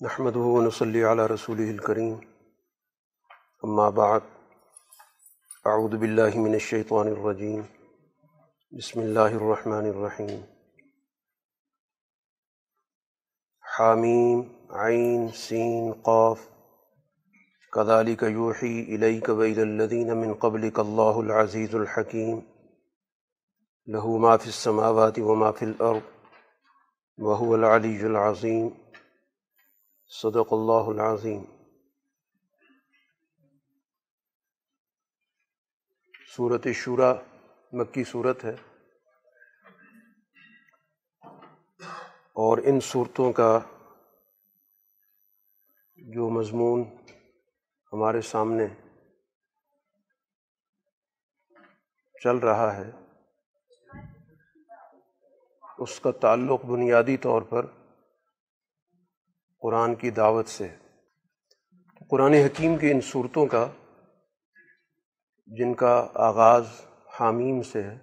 نحمد ونصلی علی رسول الکریم اما بعد اعوذ باللہ من الشیطان الرجیم بسم اللہ الرحمن الرحیم حامیم عین سین قاف. كذلك يوحي إليك وإلى الذين من قبلك الله العزيز الحكيم. له ما في السماوات وما في الأرض، وهو العلي العظيم. صدق الله العظيم صورت شورا مکی صورت ہے۔ اور ان صورتوں کا جو مضمون ہمارے سامنے چل رہا ہے، اس کا تعلق بنیادی طور پر قرآن کی دعوت سے۔ قرآن حکیم کی ان صورتوں کا، جن کا آغاز حامیم سے ہے،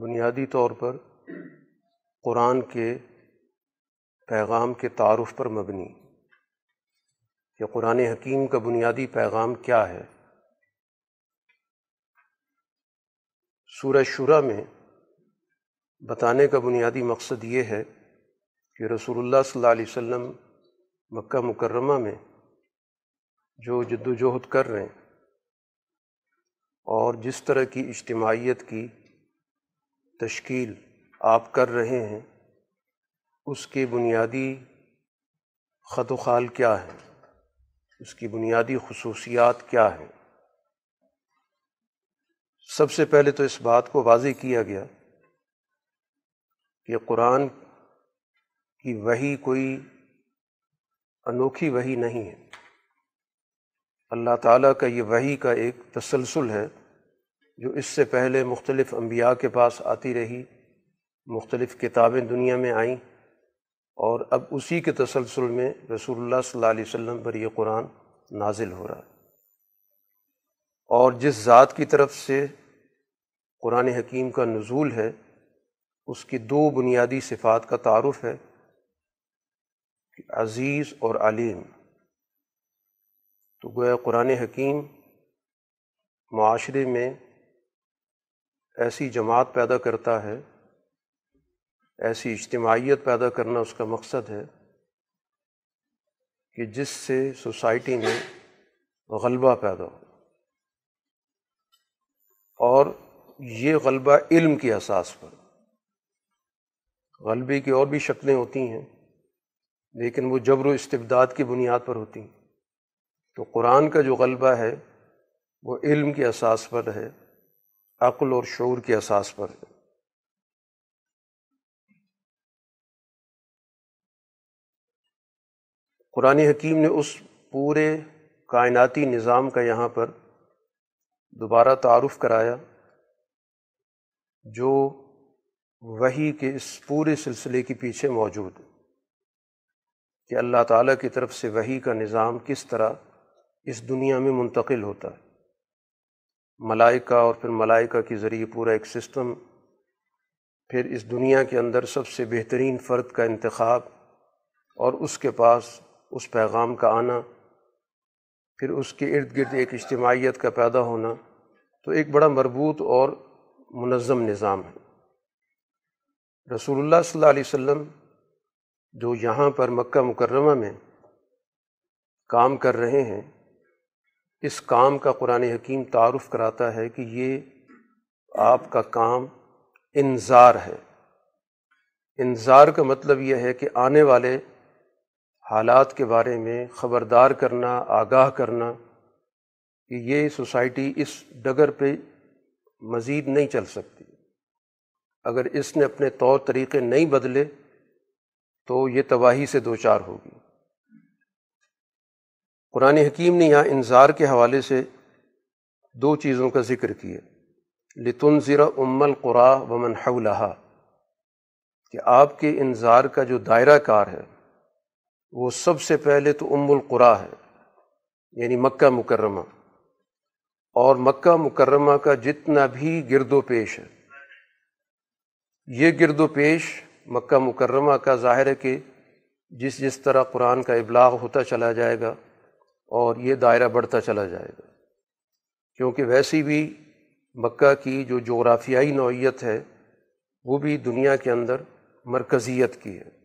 بنیادی طور پر قرآن کے پیغام کے تعارف پر مبنی۔ کہ قرآن حکیم کا بنیادی پیغام کیا ہے۔ سورہ شرح میں بتانے کا بنیادی مقصد یہ ہے کہ رسول اللہ صلی اللہ علیہ وسلم مکہ مکرمہ میں جو جد وجہد کر رہے ہیں اور جس طرح کی اجتماعیت کی تشکیل آپ کر رہے ہیں، اس کے بنیادی خط و خال کیا ہے؟ اس کی بنیادی خصوصیات کیا ہیں؟ سب سے پہلے تو اس بات کو واضح کیا گیا کہ قرآن کی وہی کوئی انوکھی وہی نہیں ہے۔ اللہ تعالیٰ کا یہ وہی کا ایک تسلسل ہے جو اس سے پہلے مختلف انبیاء کے پاس آتی رہی، مختلف کتابیں دنیا میں آئیں اور اب اسی کے تسلسل میں رسول اللہ صلی اللہ علیہ وسلم پر یہ قرآن نازل ہو رہا ہے۔ اور جس ذات کی طرف سے قرآن حکیم کا نزول ہے، اس کی دو بنیادی صفات کا تعارف ہے۔ کہ عزیز اور علیم۔ تو گویا قرآن حکیم معاشرے میں ایسی جماعت پیدا کرتا ہے، ایسی اجتماعیت پیدا کرنا اس کا مقصد ہے کہ جس سے سوسائٹی میں غلبہ پیدا ہو۔ اور یہ غلبہ علم کی اساس پر۔ غلبے کی اور بھی شکلیں ہوتی ہیں۔ لیکن وہ جبر و استبداد کی بنیاد پر ہوتی ہیں۔ تو قرآن کا جو غلبہ ہے، وہ علم کی اساس پر ہے، عقل اور شعور کی اساس پر ہے۔ قرآن حکیم نے اس پورے کائناتی نظام کا یہاں پر دوبارہ تعارف کرایا، جو وہی کے اس پورے سلسلے کے پیچھے موجود ہے۔ کہ اللہ تعالیٰ کی طرف سے وہی کا نظام کس طرح اس دنیا میں منتقل ہوتا ہے۔ ملائکہ اور پھر ملائکہ کے ذریعے پورا ایک سسٹم، پھر اس دنیا کے اندر سب سے بہترین فرد کا انتخاب اور اس کے پاس اس پیغام کا آنا، پھر اس کے ارد گرد ایک اجتماعیت کا پیدا ہونا، تو ایک بڑا مربوط اور منظم نظام ہے۔ رسول اللہ صلی اللہ علیہ وسلم جو یہاں پر مکہ مکرمہ میں کام کر رہے ہیں، اس کام کا قرآن حکیم تعارف کراتا ہے کہ یہ آپ کا کام انظار ہے۔ انظار کا مطلب یہ ہے کہ آنے والے حالات کے بارے میں خبردار کرنا، آگاہ کرنا کہ یہ سوسائٹی اس ڈگر پہ مزید نہیں چل سکتی۔ اگر اس نے اپنے طور طریقے نہیں بدلے تو یہ تباہی سے دو چار ہوگی۔ قرآن حکیم نے یہاں انظار کے حوالے سے دو چیزوں کا ذکر کیا۔ لتن ذرا ام القرا ومن حولہا کہ آپ کے انظار کا جو دائرہ کار ہے، وہ سب سے پہلے تو ام القرا ہے یعنی مکہ مکرمہ۔ اور مکہ مکرمہ کا جتنا بھی گرد و پیش ہے، یہ گرد و پیش مکہ مکرمہ کا ظاہر ہے کہ جس جس طرح قرآن کا ابلاغ ہوتا چلا جائے گا اور یہ دائرہ بڑھتا چلا جائے گا، کیونکہ ویسی بھی مکہ کی جو جغرافیائی نوعیت ہے، وہ بھی دنیا کے اندر مرکزیت کی ہے۔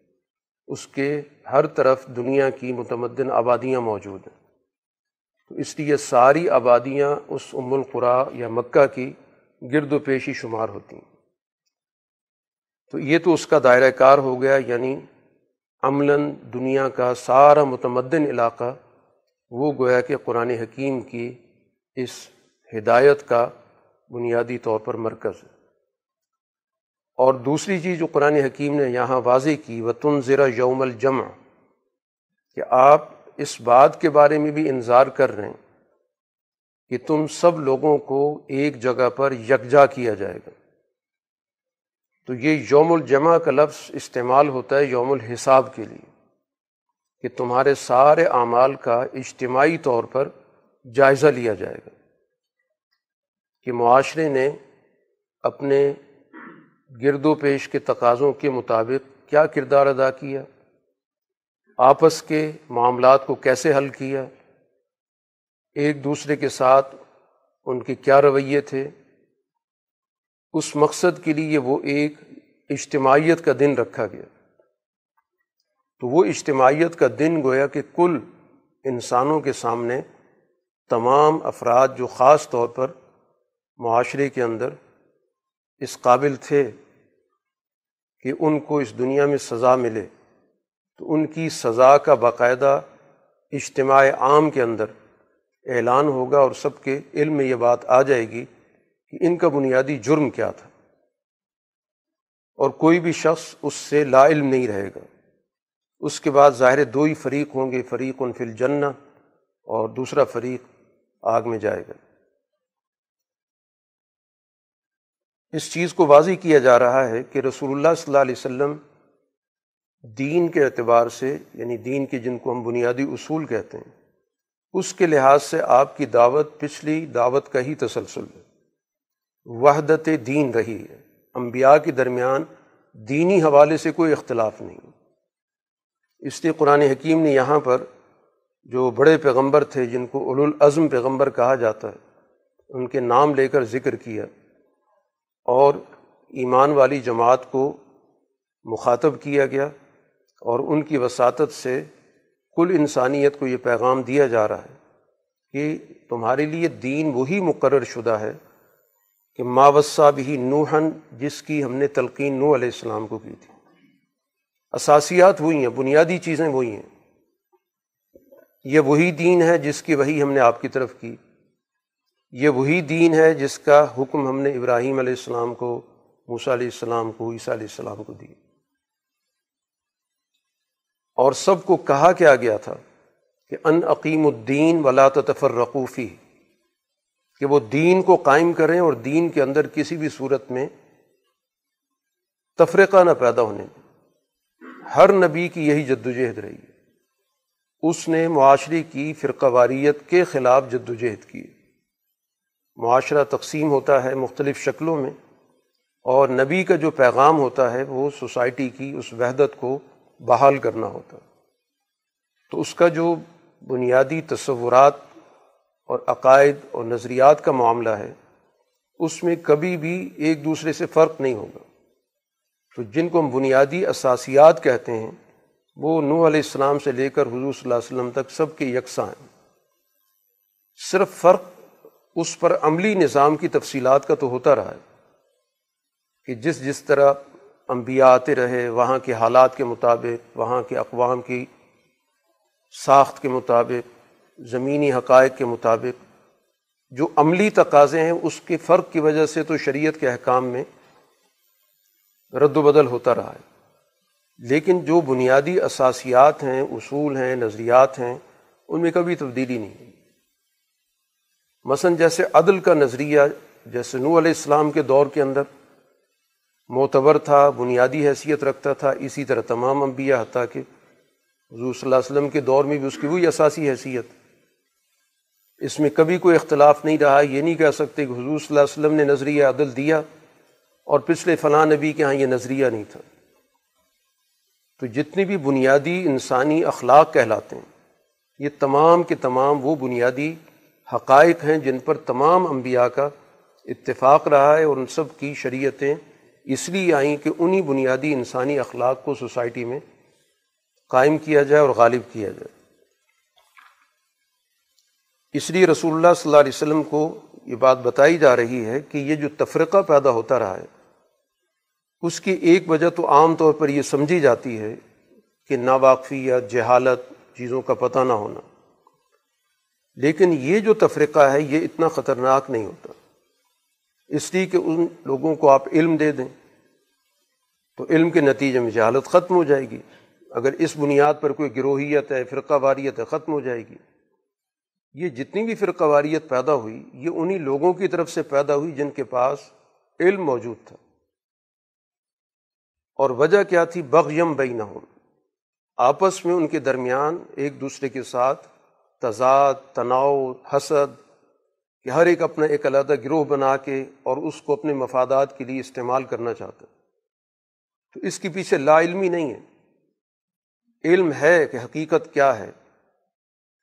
اس کے ہر طرف دنیا کی متمدن آبادیاں موجود ہیں۔ تو اس لیے ساری آبادیاں اس ام القرا یا مکہ کی گرد و پیشی شمار ہوتی ہیں۔ تو یہ تو اس کا دائرۂ کار ہو گیا یعنی عملاً دنیا کا سارا متمدن علاقہ وہ گویا کہ قرآن حکیم کی اس ہدایت کا بنیادی طور پر مرکز ہے۔ اور دوسری چیز جو قرآن حکیم نے یہاں واضح کی وہ تن ذرا یوم الجمع، کہ آپ اس بات کے بارے میں بھی انظار کر رہے ہیں کہ تم سب لوگوں کو ایک جگہ پر یکجا کیا جائے گا۔ تو یہ یوم الجمع کا لفظ استعمال ہوتا ہے یوم الحساب کے لیے کہ تمہارے سارے اعمال کا اجتماعی طور پر جائزہ لیا جائے گا کہ معاشرے نے اپنے گرد و پیش کے تقاضوں کے مطابق کیا کردار ادا کیا، آپس کے معاملات کو کیسے حل کیا، ایک دوسرے کے ساتھ ان کے کیا رویے تھے اس مقصد کے لیے وہ ایک اجتماعیت کا دن رکھا گیا۔ تو وہ اجتماعیت کا دن گویا کہ کل انسانوں کے سامنے تمام افراد جو خاص طور پر معاشرے کے اندر اس قابل تھے کہ ان کو اس دنیا میں سزا ملے، تو ان کی سزا کا باقاعدہ اجتماع عام کے اندر اعلان ہوگا اور سب کے علم میں یہ بات آ جائے گی کہ ان کا بنیادی جرم کیا تھا۔ اور کوئی بھی شخص اس سے لا علم نہیں رہے گا۔ اس کے بعد ظاہر دو ہی فریق ہوں گے، فریق ان فل جنہ اور دوسرا فریق آگ میں جائے گا۔ اس چیز کو واضح کیا جا رہا ہے کہ رسول اللہ صلی اللہ علیہ وسلم دین کے اعتبار سے یعنی دین کے جن کو ہم بنیادی اصول کہتے ہیں، اس کے لحاظ سے آپ کی دعوت پچھلی دعوت کا ہی تسلسل ہے۔ وحدت دین رہی ہے۔ انبیاء کے درمیان دینی حوالے سے کوئی اختلاف نہیں۔ اس لیے قرآن حکیم نے یہاں پر جو بڑے پیغمبر تھے، جن کو الازم پیغمبر کہا جاتا ہے، ان کے نام لے کر ذکر کیا اور ایمان والی جماعت کو مخاطب کیا گیا اور ان کی وساطت سے کل انسانیت کو یہ پیغام دیا جا رہا ہے کہ تمہارے لیے دین وہی مقرر شدہ ہے کہ ماوسا بھی نوحن جس کی ہم نے تلقین نو علیہ السلام کو کی تھی۔ اساسیات وہی ہیں، بنیادی چیزیں وہی ہیں۔ یہ وہی دین ہے جس کی وہی ہم نے آپ کی طرف کی۔ یہ وہی دین ہے جس کا حکم ہم نے ابراہیم علیہ السلام کو، موسیٰ علیہ السلام کو، عیسیٰ علیہ السلام کو دی۔ اور سب کو کہا کیا گیا تھا کہ ان عقیم الدین ولا تفر رقوفی کہ وہ دین کو قائم کریں اور دین کے اندر کسی بھی صورت میں تفریقہ نہ پیدا ہونے دیں۔ ہر نبی کی یہی جد وجہد رہی ہے۔ اس نے معاشرے کی فرقہ واریت کے خلاف جد وجہد کی۔ معاشرہ تقسیم ہوتا ہے مختلف شکلوں میں اور نبی کا جو پیغام ہوتا ہے وہ سوسائٹی کی اس وحدت کو بحال کرنا ہوتا۔ تو اس کا جو بنیادی تصورات اور عقائد اور نظریات کا معاملہ ہے، اس میں کبھی بھی ایک دوسرے سے فرق نہیں ہوگا۔ تو جن کو ہم بنیادی اساسیات کہتے ہیں، وہ نو علیہ السلام سے لے کر حضور صلی اللہ علیہ وسلم تک سب کے یکساں ہیں۔ صرف فرق اس پر عملی نظام کی تفصیلات کا تو ہوتا رہا ہے کہ جس جس طرح انبیاء آتے رہے، وہاں کے حالات کے مطابق، وہاں کے اقوام کی ساخت کے مطابق زمینی حقائق کے مطابق جو عملی تقاضے ہیں، اس کے فرق کی وجہ سے تو شریعت کے احکام میں رد و بدل ہوتا رہا ہے۔ لیکن جو بنیادی اساسیات ہیں، اصول ہیں، نظریات ہیں، ان میں کبھی تبدیلی نہیں ہوئی۔ مثلاً جیسے عدل کا نظریہ، جیسے نو علیہ السلام کے دور کے اندر معتبر تھا، بنیادی حیثیت رکھتا تھا، اسی طرح تمام انبیاء، حتیٰ کہ حضور صلی اللہ علیہ وسلم کے دور میں بھی اس کی وہی اساسی حیثیت۔ اس میں کبھی کوئی اختلاف نہیں رہا، یہ نہیں کہہ سکتے کہ حضور صلی اللہ علیہ وسلم نے نظریہ عدل دیا اور پچھلے فلاں نبی کے ہاں یہ نظریہ نہیں تھا۔ تو جتنے بھی بنیادی انسانی اخلاق کہلاتے ہیں، یہ تمام کے تمام وہ بنیادی حقائق ہیں جن پر تمام انبیاء کا اتفاق رہا ہے اور ان سب کی شریعتیں اس لیے آئیں کہ انہی بنیادی انسانی اخلاق کو سوسائٹی میں قائم کیا جائے اور غالب کیا جائے۔ اس لیے رسول اللہ صلی اللہ علیہ وسلم کو یہ بات بتائی جا رہی ہے کہ یہ جو تفرقہ پیدا ہوتا رہا ہے، اس کی ایک وجہ تو عام طور پر یہ سمجھی جاتی ہے کہ ناواقفی یا جہالت چیزوں کا پتہ نہ ہونا۔ لیکن یہ جو تفرقہ ہے، یہ اتنا خطرناک نہیں ہوتا۔ اس لیے کہ ان لوگوں کو آپ علم دے دیں، تو علم کے نتیجے میں جہالت ختم ہو جائے گی۔ اگر اس بنیاد پر کوئی گروہیت ہے، فرقہ واریت ہے، ختم ہو جائے گی۔ یہ جتنی بھی فرقہ واریت پیدا ہوئی، یہ انہی لوگوں کی طرف سے پیدا ہوئی جن کے پاس علم موجود تھا۔ اور وجہ کیا تھی؟ بغیم بئی آپس میں ان کے درمیان ایک دوسرے کے ساتھ تضاد، تناؤ، حسد، کہ ہر ایک اپنا ایک علیحدہ گروہ بنا کے اور اس کو اپنے مفادات کے لیے استعمال کرنا چاہتا۔ تو اس کے پیچھے لا علمی نہیں ہے۔ علم ہے کہ حقیقت کیا ہے۔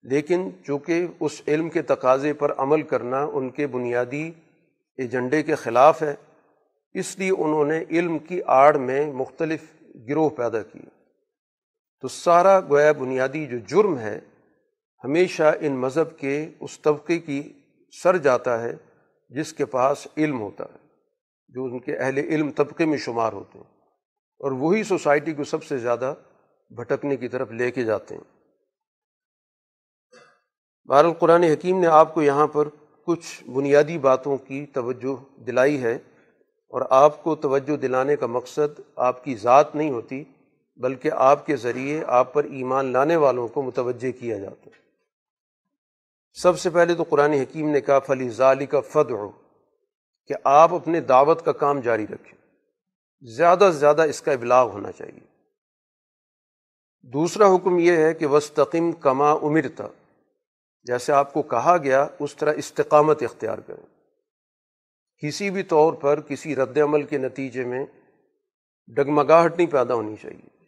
لیکن چونکہ اس علم کے تقاضے پر عمل کرنا ان کے بنیادی ایجنڈے کے خلاف ہے، اس لیے انہوں نے علم کی آڑ میں مختلف گروہ پیدا کیے تو سارا گویا بنیادی جو جرم ہے، ہمیشہ ان مذہب کے اس طبقے کی سر جاتا ہے جس کے پاس علم ہوتا ہے، جو ان کے اہل علم طبقے میں شمار ہوتے ہیں۔ اور وہی سوسائٹی کو سب سے زیادہ بھٹکنے کی طرف لے کے جاتے ہیں۔ بہر القرآن حکیم نے آپ کو یہاں پر کچھ بنیادی باتوں کی توجہ دلائی ہے اور آپ کو توجہ دلانے کا مقصد آپ کی ذات نہیں ہوتی، بلکہ آپ کے ذریعے آپ پر ایمان لانے والوں کو متوجہ کیا جاتا ہے۔ سب سے پہلے تو قرآن حکیم نے کہا، فلی ظالی کا فد ہو کہ آپ اپنے دعوت کا کام جاری رکھیں۔ زیادہ سے زیادہ اس کا ابلاغ ہونا چاہیے۔ دوسرا حکم یہ ہے کہ وسطیم کما عمر تھا جیسے آپ کو کہا گیا، اس طرح استقامت اختیار کریں۔ کسی بھی طور پر کسی رد عمل کے نتیجے میں ڈگمگاہٹ نہیں پیدا ہونی چاہیے۔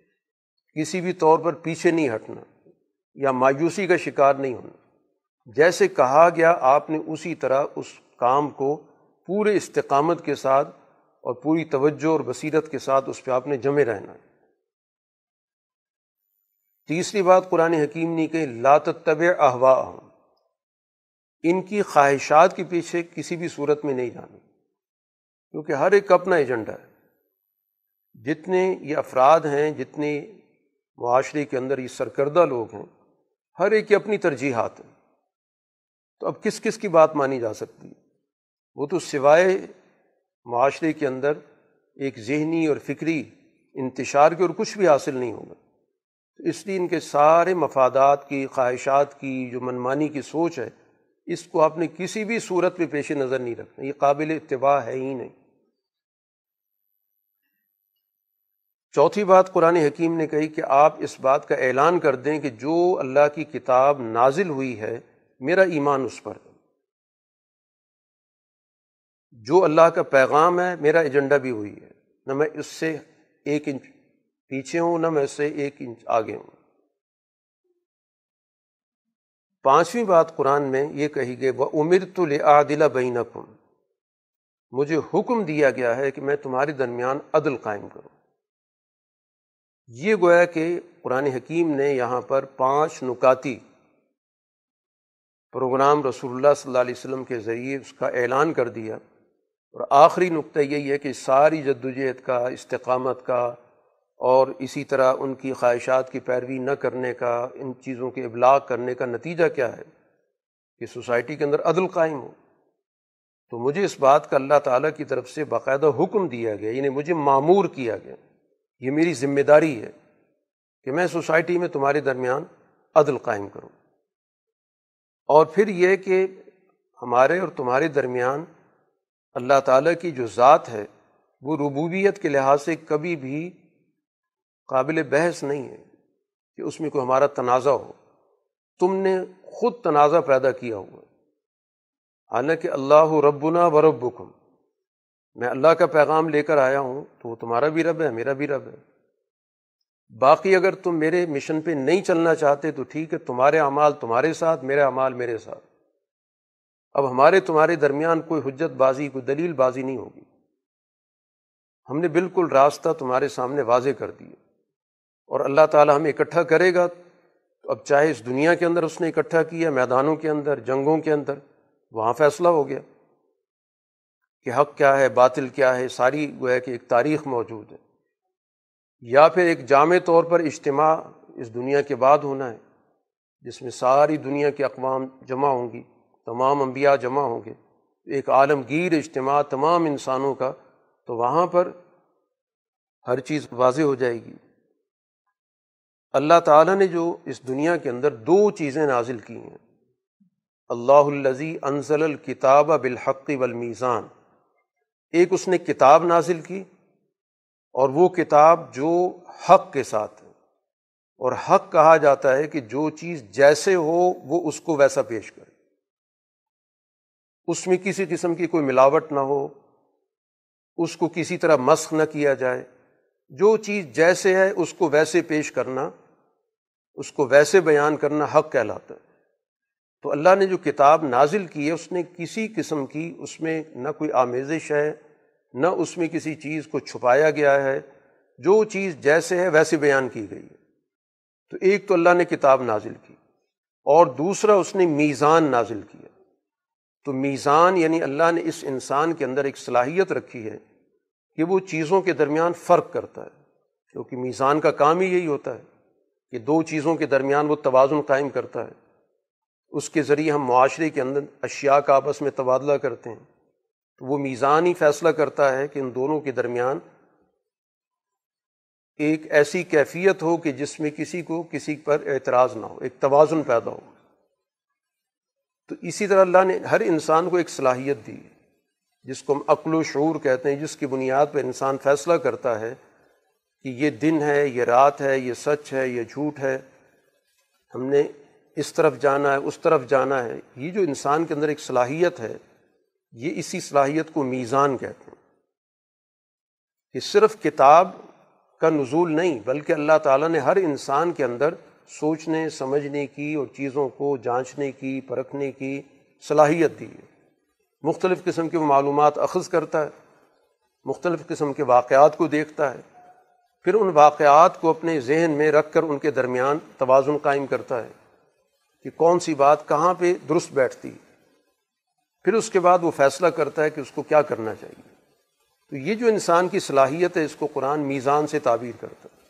کسی بھی طور پر پیچھے نہیں ہٹنا یا مایوسی کا شکار نہیں ہونا۔ جیسے کہا گیا، آپ نے اسی طرح اس کام کو پورے استقامت کے ساتھ اور پوری توجہ اور بصیرت کے ساتھ اس پہ آپ نے جمے رہنا۔ ہے تیسری بات قرآن حکیم نے کہ لات طب احوا ان کی خواہشات کے پیچھے کسی بھی صورت میں نہیں جانا۔ کیونکہ ہر ایک اپنا ایجنڈا ہے۔ جتنے یہ افراد ہیں، جتنے معاشرے کے اندر یہ سرکردہ لوگ ہیں، ہر ایک کی اپنی ترجیحات ہیں۔ تو اب کس کس کی بات مانی جا سکتی؟ ہے وہ تو سوائے معاشرے کے اندر ایک ذہنی اور فکری انتشار کے اور کچھ بھی حاصل نہیں ہوگا۔ تو اس لیے ان کے سارے مفادات کی، خواہشات کی، جو منمانی کی سوچ ہے اس کو آپ نے کسی بھی صورت پہ پیش نظر نہیں رکھنا، یہ قابل اتباع ہے ہی نہیں۔ چوتھی بات قرآن حکیم نے کہی کہ آپ اس بات کا اعلان کر دیں کہ جو اللہ کی کتاب نازل ہوئی ہے، میرا ایمان اس پر ہے۔ جو اللہ کا پیغام ہے، میرا ایجنڈا بھی وہی ہے۔ نہ میں اس سے ایک انچ پیچھے ہوں، نہ میں اس سے ایک انچ آگے ہوں۔ پانچویں بات قرآن میں یہ کہی گئی، وہ امر تو عادلہ بین مجھے حکم دیا گیا ہے کہ میں تمہارے درمیان عدل قائم کروں۔ یہ گویا کہ قرآن حکیم نے یہاں پر پانچ نکاتی پروگرام رسول اللہ صلی اللہ علیہ وسلم کے ذریعے اس کا اعلان کر دیا۔ اور آخری نقطہ یہی ہے کہ ساری جدوجہد کا، استقامت کا اور اسی طرح ان کی خواہشات کی پیروی نہ کرنے کا، ان چیزوں کے ابلاغ کرنے کا نتیجہ کیا ہے؟ کہ سوسائٹی کے اندر عدل قائم ہو۔ تو مجھے اس بات کا اللہ تعالیٰ کی طرف سے باقاعدہ حکم دیا گیا یعنی مجھے معمور کیا گیا۔ یہ میری ذمہ داری ہے کہ میں سوسائٹی میں تمہارے درمیان عدل قائم کروں۔ اور پھر یہ کہ ہمارے اور تمہارے درمیان اللہ تعالیٰ کی جو ذات ہے، وہ ربوبیت کے لحاظ سے کبھی بھی قابل بحث نہیں ہے کہ اس میں کوئی ہمارا تنازع ہو۔ تم نے خود تنازع پیدا کیا ہوا۔ حالانکہ اللہ ربنا و ربکم۔ میں اللہ کا پیغام لے کر آیا ہوں تو وہ تمہارا بھی رب ہے، میرا بھی رب ہے۔ باقی اگر تم میرے مشن پہ نہیں چلنا چاہتے تو ٹھیک ہے، تمہارے اعمال تمہارے ساتھ، میرے اعمال میرے ساتھ۔ اب ہمارے تمہارے درمیان کوئی حجت بازی، کوئی دلیل بازی نہیں ہوگی۔ ہم نے بالکل راستہ تمہارے سامنے واضح کر دیا۔ اور اللہ تعالیٰ ہمیں اکٹھا کرے گا۔ تو اب چاہے اس دنیا کے اندر اس نے اکٹھا کیا، میدانوں کے اندر، جنگوں کے اندر، وہاں فیصلہ ہو گیا کہ حق کیا ہے، باطل کیا ہے، ساری وہ ہے کہ ایک تاریخ موجود ہے۔ یا پھر ایک جامع طور پر اجتماع اس دنیا کے بعد ہونا ہے، جس میں ساری دنیا کے اقوام جمع ہوں گی، تمام انبیاء جمع ہوں گے۔ ایک عالمگیر اجتماع تمام انسانوں کا تو وہاں پر ہر چیز واضح ہو جائے گی۔ اللہ تعالیٰ نے جو اس دنیا کے اندر دو چیزیں نازل کی ہیں۔ اللہ الزی انزل الکتاب بالحق والمیزان۔ ایک اس نے کتاب نازل کی اور وہ کتاب جو حق کے ساتھ ہے۔ اور حق کہا جاتا ہے کہ جو چیز جیسے ہو وہ اس کو ویسا پیش کرے۔ اس میں کسی قسم کی کوئی ملاوٹ نہ ہو۔ اس کو کسی طرح مسخ نہ کیا جائے۔ جو چیز جیسے ہے اس کو ویسے پیش کرنا۔ اس کو ویسے بیان کرنا حق کہلاتا ہے۔ تو اللہ نے جو کتاب نازل کی ہے، اس نے کسی قسم کی اس میں نہ کوئی آمیزش ہے، نہ اس میں کسی چیز کو چھپایا گیا ہے۔ جو چیز جیسے ہے، ویسے بیان کی گئی ہے۔ تو ایک تو اللہ نے کتاب نازل کی اور دوسرا اس نے میزان نازل کیا۔ تو میزان یعنی اللہ نے اس انسان کے اندر ایک صلاحیت رکھی ہے کہ وہ چیزوں کے درمیان فرق کرتا ہے، کیونکہ میزان کا کام ہی یہی ہوتا ہے۔ کہ دو چیزوں کے درمیان وہ توازن قائم کرتا ہے۔ اس کے ذریعے ہم معاشرے کے اندر اشیاء کا آپس میں تبادلہ کرتے ہیں۔ تو وہ میزان ہی فیصلہ کرتا ہے کہ ان دونوں کے درمیان ایک ایسی کیفیت ہو کہ جس میں کسی کو کسی پر اعتراض نہ ہو، ایک توازن پیدا ہو۔ تو اسی طرح اللہ نے ہر انسان کو ایک صلاحیت دی، جس کو ہم عقل و شعور کہتے ہیں، جس کی بنیاد پہ انسان فیصلہ کرتا ہے۔ کہ یہ دن ہے، یہ رات ہے، یہ سچ ہے، یہ جھوٹ ہے۔ ہم نے اس طرف جانا ہے، اس طرف جانا ہے۔ یہ جو انسان کے اندر ایک صلاحیت ہے، یہ اسی صلاحیت کو میزان کہتے ہیں۔ کہ صرف کتاب کا نزول نہیں، بلکہ اللہ تعالیٰ نے ہر انسان کے اندر سوچنے، سمجھنے کی اور چیزوں کو جانچنے کی، پرکھنے کی صلاحیت دی ہے۔ مختلف قسم کی وہ معلومات اخذ کرتا ہے، مختلف قسم کے واقعات کو دیکھتا ہے۔ پھر ان واقعات کو اپنے ذہن میں رکھ کر ان کے درمیان توازن قائم کرتا ہے کہ کون سی بات کہاں پہ درست بیٹھتی۔ پھر اس کے بعد وہ فیصلہ کرتا ہے کہ اس کو کیا کرنا چاہیے۔ تو یہ جو انسان کی صلاحیت ہے، اس کو قرآن میزان سے تعبیر کرتا ہے۔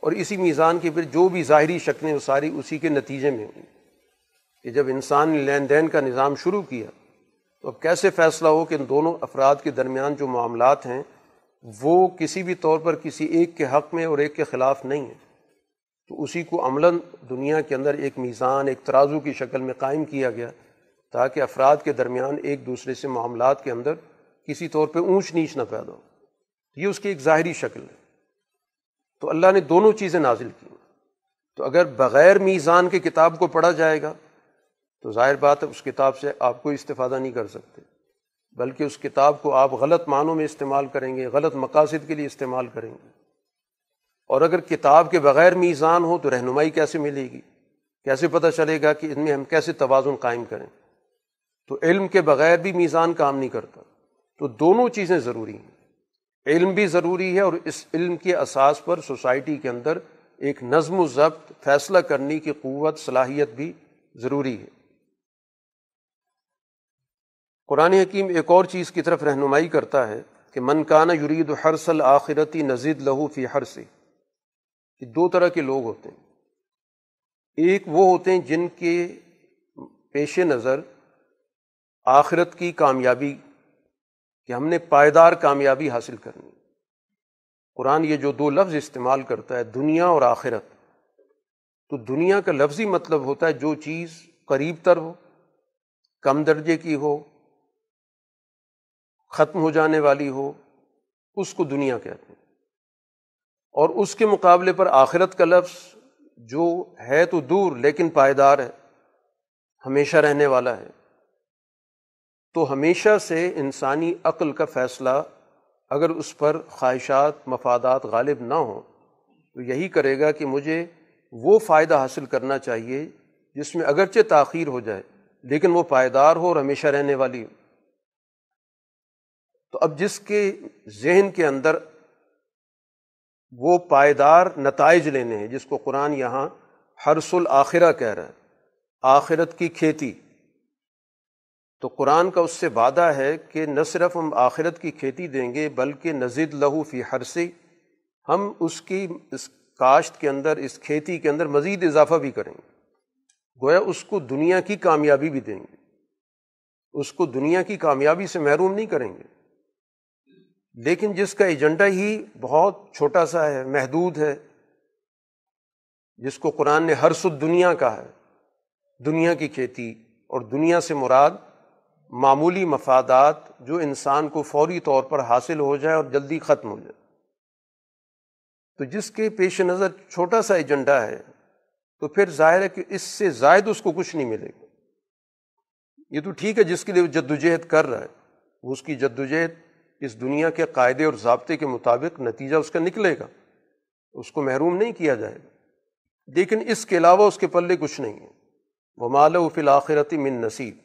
اور اسی میزان کی پھر جو بھی ظاہری شکلیں وہ ساری اسی کے نتیجے میں ہوئی کہ جب انسان نے لین دین کا نظام شروع کیا، تو اب کیسے فیصلہ ہو کہ ان دونوں افراد کے درمیان جو معاملات ہیں وہ کسی بھی طور پر کسی ایک کے حق میں اور ایک کے خلاف نہیں ہیں تو اسی کو عملاً دنیا کے اندر ایک میزان، ایک ترازو کی شکل میں قائم کیا گیا تاکہ افراد کے درمیان ایک دوسرے سے معاملات کے اندر کسی طور پہ اونچ نیچ نہ پیدا ہو۔ یہ اس کی ایک ظاہری شکل ہے۔ تو اللہ نے دونوں چیزیں نازل کی۔ تو اگر بغیر میزان کے کتاب کو پڑھا جائے گا تو ظاہر بات ہے اس کتاب سے آپ کوئی استفادہ نہیں کر سکتے۔ بلکہ اس کتاب کو آپ غلط معنوں میں استعمال کریں گے، غلط مقاصد کے لیے استعمال کریں گے۔ اور اگر کتاب کے بغیر میزان ہو تو رہنمائی کیسے ملے گی؟ کیسے پتہ چلے گا کہ ان میں ہم کیسے توازن قائم کریں؟ تو علم کے بغیر بھی میزان کام نہیں کرتا۔ تو دونوں چیزیں ضروری ہیں۔ علم بھی ضروری ہے اور اس علم کے اساس پر سوسائٹی کے اندر ایک نظم و ضبط، فیصلہ کرنے کی قوت، صلاحیت بھی ضروری ہے۔ قرآن حکیم ایک اور چیز کی طرف رہنمائی کرتا ہے کہ من کانا یرید حرسل آخرتی نزید لہو فی ہر سے دو طرح کے لوگ ہوتے ہیں۔ ایک وہ ہوتے ہیں جن کے پیش نظر آخرت کی کامیابی، کہ ہم نے پائیدار کامیابی حاصل کرنی قرآن یہ جو دو لفظ استعمال کرتا ہے، دنیا اور آخرت، تو دنیا کا لفظی مطلب ہوتا ہے جو چیز قریب تر ہو، کم درجے کی ہو ختم ہو جانے والی ہو، اس کو دنیا کہتے ہیں۔ اور اس کے مقابلے پر آخرت کا لفظ جو ہے تو دور لیکن پائیدار ہے، ہمیشہ رہنے والا ہے۔ تو ہمیشہ سے انسانی عقل کا فیصلہ اگر اس پر خواہشات، مفادات غالب نہ ہوں، تو یہی کرے گا کہ مجھے وہ فائدہ حاصل کرنا چاہیے جس میں اگرچہ تاخیر ہو جائے، لیکن وہ پائیدار ہو اور ہمیشہ رہنے والی ہو۔ تو اب جس کے ذہن کے اندر وہ پائیدار نتائج لینے ہیں، جس کو قرآن یہاں حرس الآخرہ کہہ رہا ہے، آخرت کی کھیتی، تو قرآن کا اس سے وعدہ ہے کہ نہ صرف ہم آخرت کی کھیتی دیں گے، بلکہ نزید لہو فی حرسی ہم اس کی، اس کاشت کے اندر، اس کھیتی کے اندر مزید اضافہ بھی کریں گے۔ گویا اس کو دنیا کی کامیابی بھی دیں گے۔ اس کو دنیا کی کامیابی سے محروم نہیں کریں گے۔ لیکن جس کا ایجنڈا ہی بہت چھوٹا سا ہے، محدود ہے، جس کو قرآن نے ہر سد دنیا کا ہے، دنیا کی کھیتی اور دنیا سے مراد معمولی مفادات جو انسان کو فوری طور پر حاصل ہو جائے اور جلدی ختم ہو جائے تو جس کے پیش نظر چھوٹا سا ایجنڈا ہے، تو پھر ظاہر ہے کہ اس سے زائد اس کو کچھ نہیں ملے گا۔ یہ تو ٹھیک ہے، جس کے لیے وہ جد وجہد کر رہا ہے، وہ اس کی جد وجہد اس دنیا کے قاعدے اور ضابطے کے مطابق نتیجہ اس کا نکلے گا، اس کو محروم نہیں کیا جائے گا۔ لیکن اس کے علاوہ اس کے پلے کچھ نہیں ہے۔ وہ مال و فی من نصیب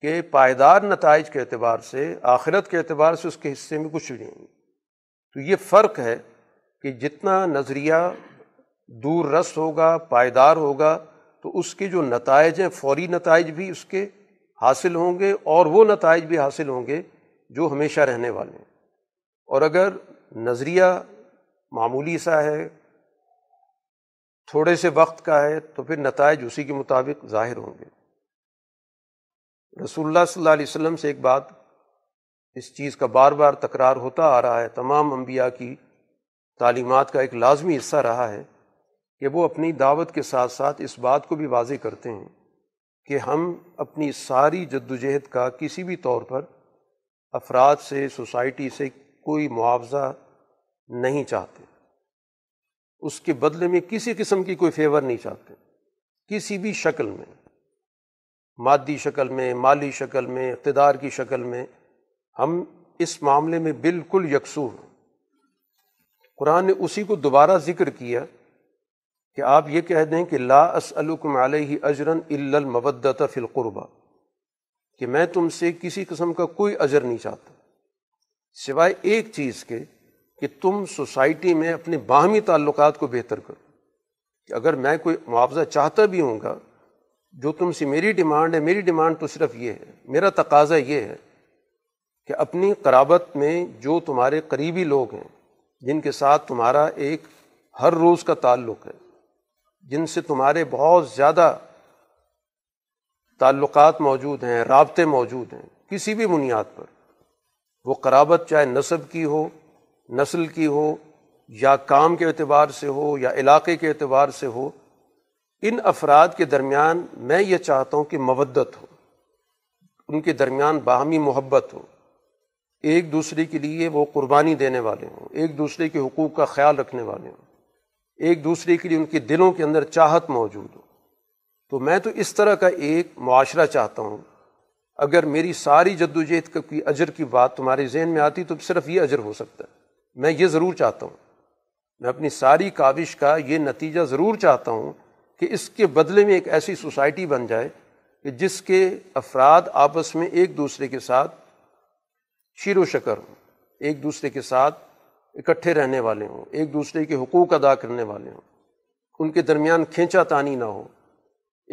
کہ پائیدار نتائج کے اعتبار سے، آخرت کے اعتبار سے اس کے حصے میں کچھ بھی نہیں تو یہ فرق ہے کہ جتنا نظریہ دور رس ہوگا، پائیدار ہوگا، تو اس کے جو نتائج ہیں، فوری نتائج بھی اس کے حاصل ہوں گے اور وہ نتائج بھی حاصل ہوں گے جو ہمیشہ رہنے والے ہیں۔ اور اگر نظریہ معمولی سا ہے، تھوڑے سے وقت کا ہے، تو پھر نتائج اسی کے مطابق ظاہر ہوں گے۔ رسول اللہ صلی اللہ علیہ وسلم سے ایک بات اس چیز کا بار بار تکرار ہوتا آ رہا ہے۔ تمام انبیاء کی تعلیمات کا ایک لازمی حصہ رہا ہے کہ وہ اپنی دعوت کے ساتھ ساتھ اس بات کو بھی واضح کرتے ہیں کہ ہم اپنی ساری جد و جہد کا کسی بھی طور پر افراد سے، سوسائٹی سے کوئی معاوضہ نہیں چاہتے۔ اس کے بدلے میں کسی قسم کی کوئی فیور نہیں چاہتے۔ کسی بھی شکل میں، مادی شکل میں، مالی شکل میں، اقتدار کی شکل میں، ہم اس معاملے میں بالکل یکسو ہیں۔ قرآن نے اسی کو دوبارہ ذکر کیا کہ آپ یہ کہہ دیں کہ لا اسلکم علیہ اجرن المبدت فی القربہ کہ میں تم سے کسی قسم کا کوئی اجر نہیں چاہتا، سوائے ایک چیز کے کہ تم سوسائٹی میں اپنے باہمی تعلقات کو بہتر کرو۔ کہ اگر میں کوئی معاوضہ چاہتا بھی ہوں گا، جو تم سے میری ڈیمانڈ ہے، میری ڈیمانڈ تو صرف یہ ہے، میرا تقاضا یہ ہے کہ اپنی قرابت میں جو تمہارے قریبی لوگ ہیں، جن کے ساتھ تمہارا ایک ہر روز کا تعلق ہے، جن سے تمہارے بہت زیادہ تعلقات موجود ہیں، رابطے موجود ہیں، کسی بھی بنیاد پر۔ وہ قرابت چاہے نصب کی ہو، نسل کی ہو، یا کام کے اعتبار سے ہو، یا علاقے کے اعتبار سے ہو، ان افراد کے درمیان میں یہ چاہتا ہوں کہ مودت ہو، ان کے درمیان باہمی محبت ہو۔ ایک دوسرے کے لیے وہ قربانی دینے والے ہوں، ایک دوسرے کے حقوق کا خیال رکھنے والے ہوں۔ ایک دوسرے کے لیے ان کے دلوں کے اندر چاہت موجود ہو۔ تو میں تو اس طرح کا ایک معاشرہ چاہتا ہوں۔ اگر میری ساری جد و جہد کی اجر کی بات تمہارے ذہن میں آتی تو صرف یہ اجر ہو سکتا ہے۔ میں یہ ضرور چاہتا ہوں۔ میں اپنی ساری کاوش کا یہ نتیجہ ضرور چاہتا ہوں کہ اس کے بدلے میں ایک ایسی سوسائٹی بن جائے کہ جس کے افراد آپس میں ایک دوسرے کے ساتھ شیر و شکر ہوں، ایک دوسرے کے ساتھ اکٹھے رہنے والے ہوں، ایک دوسرے کے حقوق ادا کرنے والے ہوں۔ ان کے درمیان کھینچا تانی نہ ہو۔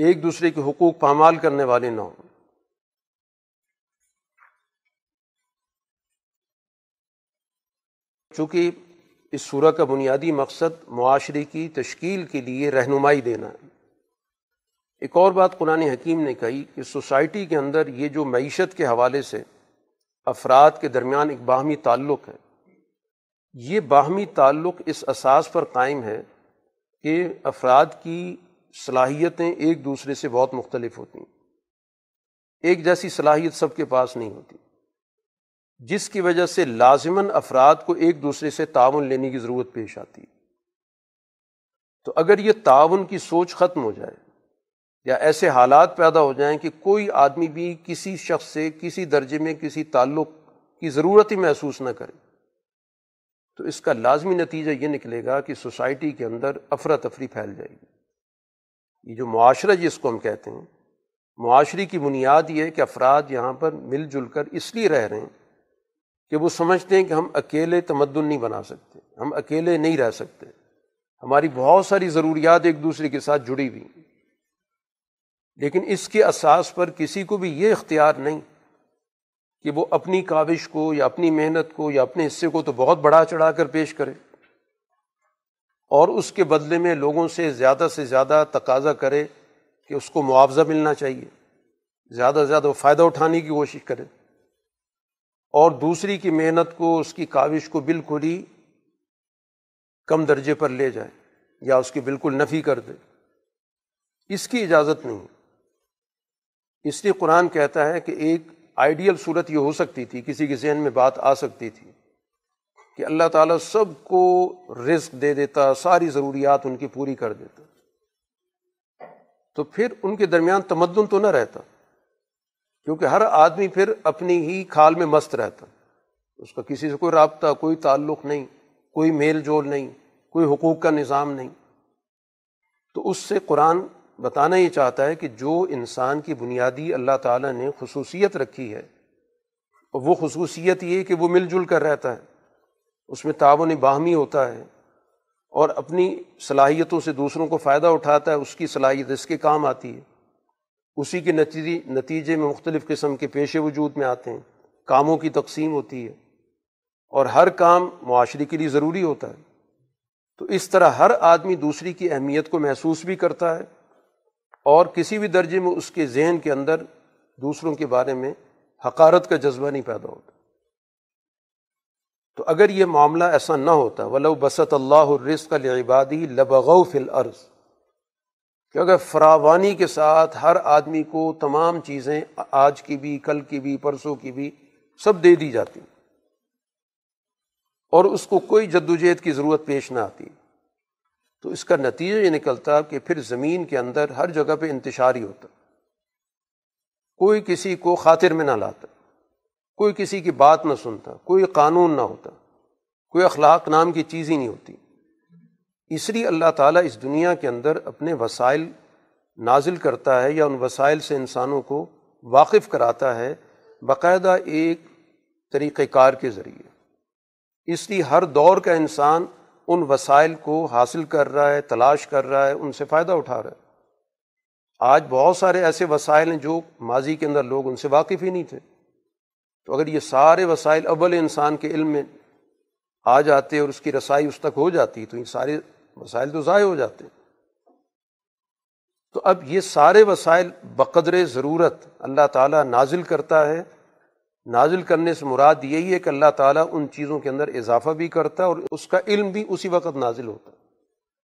ایک دوسرے کے حقوق پامال کرنے والے نہ ہوں چونکہ اس صورح کا بنیادی مقصد معاشرے کی تشکیل کے لیے رہنمائی دینا ہے۔ ایک اور بات قرآن حکیم نے کہی کہ سوسائٹی کے اندر یہ جو معیشت کے حوالے سے افراد کے درمیان ایک باہمی تعلق ہے، یہ باہمی تعلق اس اساس پر قائم ہے کہ افراد کی صلاحیتیں ایک دوسرے سے بہت مختلف ہوتی ہیں۔ ایک جیسی صلاحیت سب کے پاس نہیں ہوتی۔ جس کی وجہ سے لازماً افراد کو ایک دوسرے سے تعاون لینے کی ضرورت پیش آتی۔ ہے تو اگر یہ تعاون کی سوچ ختم ہو جائے یا ایسے حالات پیدا ہو جائیں کہ کوئی آدمی بھی کسی شخص سے کسی درجے میں کسی تعلق کی ضرورت ہی محسوس نہ کرے، تو اس کا لازمی نتیجہ یہ نکلے گا کہ سوسائٹی کے اندر افراتفری پھیل جائے گی۔ یہ جو معاشرہ جس کو ہم کہتے ہیں، معاشرے کی بنیاد یہ ہے کہ افراد یہاں پر مل جل کر اس لیے رہ رہے ہیں کہ وہ سمجھتے ہیں کہ ہم اکیلے تمدن نہیں بنا سکتے، ہم اکیلے نہیں رہ سکتے۔ ہماری بہت ساری ضروریات ایک دوسرے کے ساتھ جڑی ہوئی لیکن اس کے اساس پر کسی کو بھی یہ اختیار نہیں کہ وہ اپنی کاوش کو یا اپنی محنت کو یا اپنے حصے کو تو بہت بڑا چڑھا کر پیش کرے۔ اور اس کے بدلے میں لوگوں سے زیادہ سے زیادہ تقاضا کرے کہ اس کو معاوضہ ملنا چاہیے۔ زیادہ سے زیادہ فائدہ اٹھانے کی کوشش کرے۔ اور دوسری کی محنت کو، اس کی کاوش کو بالکل ہی کم درجے پر لے جائے یا اس کی بالکل نفی کر دے۔ اس کی اجازت نہیں۔ اس لیے قرآن کہتا ہے کہ ایک آئیڈیل صورت یہ ہو سکتی تھی، کسی کے ذہن میں بات آ سکتی تھی۔ کہ اللہ تعالیٰ سب کو رزق دے دیتا، ساری ضروریات ان کی پوری کر دیتا۔ تو پھر ان کے درمیان تمدن تو نہ رہتا، کیونکہ ہر آدمی پھر اپنی ہی کھال میں مست رہتا۔ اس کا کسی سے کوئی رابطہ، کوئی تعلق نہیں، کوئی میل جول نہیں، کوئی حقوق کا نظام نہیں۔ تو اس سے قرآن بتانا یہ چاہتا ہے کہ جو انسان کی بنیادی اللہ تعالیٰ نے خصوصیت رکھی ہے، وہ خصوصیت یہ کہ وہ مل جل کر رہتا ہے۔ اس میں تعاون باہمی ہوتا ہے اور اپنی صلاحیتوں سے دوسروں کو فائدہ اٹھاتا ہے، اس کی صلاحیت، اس کے کام آتی ہے۔ اسی کے نتیجے نتیجے میں مختلف قسم کے پیشے وجود میں آتے ہیں۔ کاموں کی تقسیم ہوتی ہے اور ہر کام معاشرے کے لیے ضروری ہوتا ہے۔ تو اس طرح ہر آدمی دوسری کی اہمیت کو محسوس بھی کرتا ہے اور کسی بھی درجے میں اس کے ذہن کے اندر دوسروں کے بارے میں حقارت کا جذبہ نہیں پیدا ہوتا۔ تو اگر یہ معاملہ ایسا نہ ہوتا، ولو بسط اللہ الرزق لعبادی لبغو فی الارض، کہ اگر فراوانی کے ساتھ ہر آدمی کو تمام چیزیں آج کی بھی، کل کی بھی، پرسوں کی بھی سب دے دی جاتی۔ اور اس کو کوئی جدوجہد کی ضرورت پیش نہ آتی۔ تو اس کا نتیجہ یہ نکلتا کہ پھر زمین کے اندر ہر جگہ پہ انتشار ہی ہوتا۔ کوئی کسی کو خاطر میں نہ لاتا۔ کوئی کسی کی بات نہ سنتا، کوئی قانون نہ ہوتا، کوئی اخلاق نام کی چیز ہی نہیں ہوتی۔ اس لیے اللہ تعالیٰ اس دنیا کے اندر اپنے وسائل نازل کرتا ہے یا ان وسائل سے انسانوں کو واقف کراتا ہے باقاعدہ ایک طریقۂ کار کے ذریعے۔ اس لیے ہر دور کا انسان ان وسائل کو حاصل کر رہا ہے، تلاش کر رہا ہے، ان سے فائدہ اٹھا رہا ہے۔ آج بہت سارے ایسے وسائل ہیں جو ماضی کے اندر لوگ ان سے واقف ہی نہیں تھے۔ تو اگر یہ سارے وسائل اول انسان کے علم میں آ جاتے اور اس کی رسائی اس تک ہو جاتی تو یہ سارے وسائل تو ضائع ہو جاتے تو اب یہ سارے وسائل بقدر ضرورت اللہ تعالیٰ نازل کرتا ہے۔ نازل کرنے سے مراد یہی ہے کہ اللہ تعالیٰ ان چیزوں کے اندر اضافہ بھی کرتا ہے اور اس کا علم بھی اسی وقت نازل ہوتا ہے۔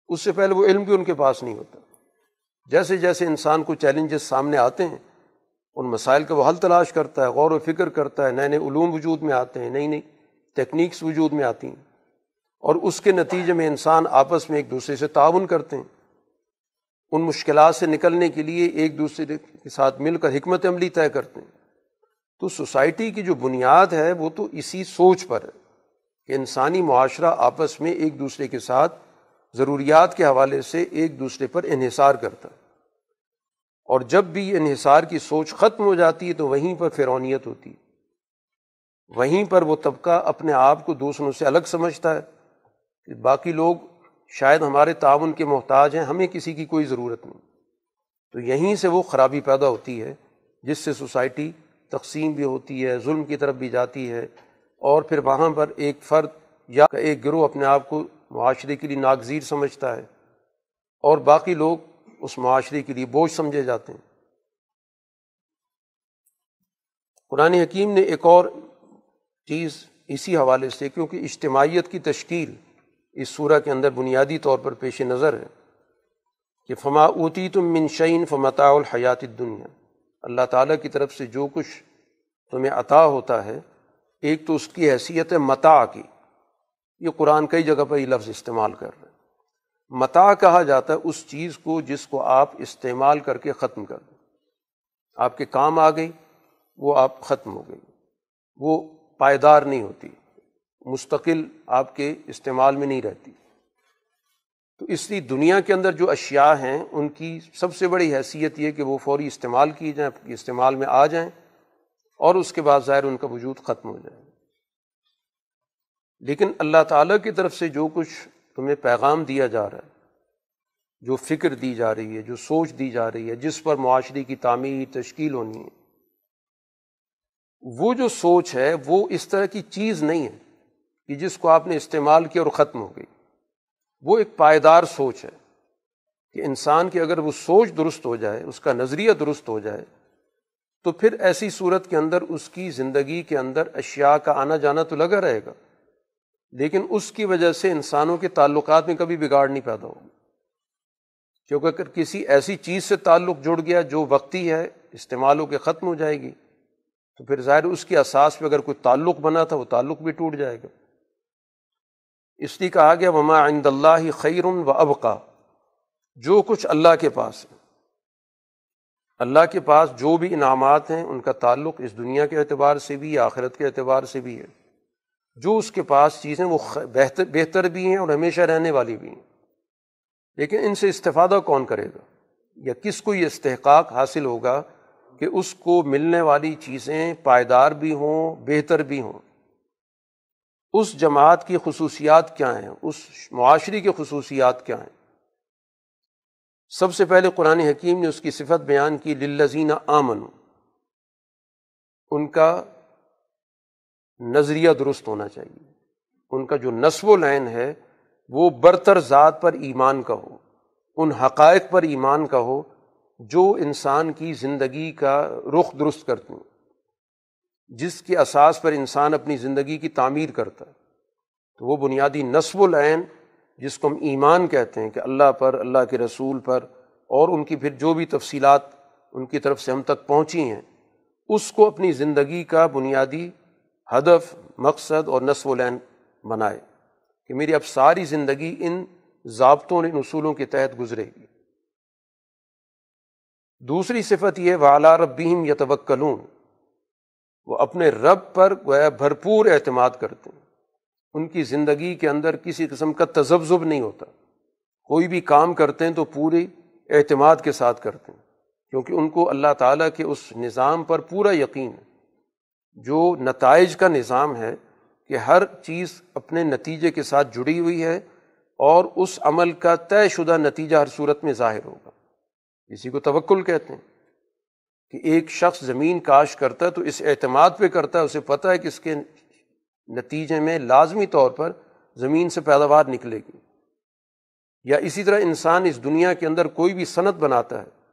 اس سے پہلے وہ علم بھی ان کے پاس نہیں ہوتا۔ جیسے جیسے انسان کو چیلنجز سامنے آتے ہیں ان مسائل کا وہ حل تلاش کرتا ہے، غور و فکر کرتا ہے، نئے نئے علوم وجود میں آتے ہیں، نئی نئی ٹیکنیکس وجود میں آتی ہیں۔ اور اس کے نتیجے میں انسان آپس میں ایک دوسرے سے تعاون کرتے ہیں۔ ان مشکلات سے نکلنے کے لیے ایک دوسرے کے ساتھ مل کر حکمت عملی طے کرتے ہیں۔ تو سوسائٹی کی جو بنیاد ہے، وہ تو اسی سوچ پر ہے کہ انسانی معاشرہ آپس میں ایک دوسرے کے ساتھ ضروریات کے حوالے سے ایک دوسرے پر انحصار کرتا ہے۔ اور جب بھی انحصار کی سوچ ختم ہو جاتی ہے تو وہیں پر فرونیت ہوتی ہے۔ وہیں پر وہ طبقہ اپنے آپ کو دوسروں سے الگ سمجھتا ہے کہ باقی لوگ شاید ہمارے تعاون کے محتاج ہیں، ہمیں کسی کی کوئی ضرورت نہیں۔ تو یہیں سے وہ خرابی پیدا ہوتی ہے، جس سے سوسائٹی تقسیم بھی ہوتی ہے، ظلم کی طرف بھی جاتی ہے اور پھر وہاں پر ایک فرد یا ایک گروہ اپنے آپ کو معاشرے کے لیے ناگزیر سمجھتا ہے۔ اور باقی لوگ اس معاشرے کے لیے بوجھ سمجھے جاتے ہیں۔ قرآن حکیم نے ایک اور چیز اسی حوالے سے، کیونکہ اجتماعیت کی تشکیل اس صورح کے اندر بنیادی طور پر پیش نظر ہے کہ فما اوتی تم منشین فمتا الحیات دنیا اللہ تعالیٰ کی طرف سے جو کچھ تمہیں عطا ہوتا ہے، ایک تو اس کی حیثیت ہے متا کی۔ یہ قرآن کئی جگہ پر یہ لفظ استعمال کر رہے ہیں متا کہا جاتا ہے اس چیز کو جس کو آپ استعمال کر کے ختم کر دیں۔ آپ کے کام آ گئی وہ آپ ختم ہو گئی وہ پائیدار نہیں ہوتی، مستقل آپ کے استعمال میں نہیں رہتی۔ تو اس لیے دنیا کے اندر جو اشیاء ہیں، ان کی سب سے بڑی حیثیت یہ کہ وہ فوری استعمال کی جائیں استعمال میں آ جائیں اور اس کے بعد ظاہر ان کا وجود ختم ہو جائے۔ لیکن اللہ تعالیٰ کی طرف سے جو کچھ تمہیں پیغام دیا جا رہا ہے، جو فکر دی جا رہی ہے، جو سوچ دی جا رہی ہے، جس پر معاشرے کی تعمیر، تشکیل ہونی ہے۔ وہ جو سوچ ہے، وہ اس طرح کی چیز نہیں ہے کہ جس کو آپ نے استعمال کیا اور ختم ہو گئی۔ وہ ایک پائیدار سوچ ہے کہ انسان کی اگر وہ سوچ درست ہو جائے، اس کا نظریہ درست ہو جائے، تو پھر ایسی صورت کے اندر، اس کی زندگی کے اندر اشیاء کا آنا جانا تو لگا رہے گا۔ لیکن اس کی وجہ سے انسانوں کے تعلقات میں کبھی بگاڑ نہیں پیدا ہوگا کیونکہ اگر کسی ایسی چیز سے تعلق جڑ گیا جو وقتی ہے استعمال ہو کے ختم ہو جائے گی، تو پھر ظاہر اس کے اساس پہ اگر کوئی تعلق بنا تھا، وہ تعلق بھی ٹوٹ جائے گا۔ اس لیے کہا گیا، وما عند اللہ خیر و ابقا جو کچھ اللہ کے پاس ہے۔ اللہ کے پاس جو بھی انعامات ہیں، ان کا تعلق اس دنیا کے اعتبار سے بھی، آخرت کے اعتبار سے بھی ہے۔ جو اس کے پاس چیزیں وہ بہتر بہتر بھی ہیں اور ہمیشہ رہنے والی بھی ہیں۔ لیکن ان سے استفادہ کون کرے گا؟ یا کس کو یہ استحقاق حاصل ہوگا کہ اس کو ملنے والی چیزیں پائیدار بھی ہوں، بہتر بھی ہوں؟ اس جماعت کی خصوصیات کیا ہیں؟ اس معاشرے کی خصوصیات کیا ہیں؟ سب سے پہلے قرآن حکیم نے اس کی صفت بیان کی للزین آمن ان کا نظریہ درست ہونا چاہیے۔ ان کا جو نصب و لین ہے، وہ برتر ذات پر ایمان کا ہو، ان حقائق پر ایمان کا ہو، جو انسان کی زندگی کا رخ درست کرتے ہیں۔ جس کے اساس پر انسان اپنی زندگی کی تعمیر کرتا ہے۔ تو وہ بنیادی نصب العین جس کو ہم ایمان کہتے ہیں کہ اللہ پر، اللہ کے رسول پر، اور ان کی پھر جو بھی تفصیلات ان کی طرف سے ہم تک پہنچی ہیں، اس کو اپنی زندگی کا بنیادی ہدف، مقصد اور نصب العین بنائے کہ میری اب ساری زندگی ان ضابطوں اور ان اصولوں کے تحت گزرے گی۔ دوسری صفت یہ والا ربیم یا وہ اپنے رب پر گویا بھرپور اعتماد کرتے ہیں۔ ان کی زندگی کے اندر کسی قسم کا تذبذب نہیں ہوتا۔ کوئی بھی کام کرتے ہیں تو پوری اعتماد کے ساتھ کرتے ہیں، کیونکہ ان کو اللہ تعالیٰ کے اس نظام پر پورا یقین ہے۔ جو نتائج کا نظام ہے کہ ہر چیز اپنے نتیجے کے ساتھ جڑی ہوئی ہے اور اس عمل کا طے شدہ نتیجہ ہر صورت میں ظاہر ہوگا۔ اسی کو توکل کہتے ہیں کہ ایک شخص زمین کاش کرتا ہے تو اس اعتماد پہ کرتا ہے، اسے پتہ ہے کہ اس کے نتیجے میں لازمی طور پر زمین سے پیداوار نکلے گی۔ یا اسی طرح انسان اس دنیا کے اندر کوئی بھی صنعت بناتا ہے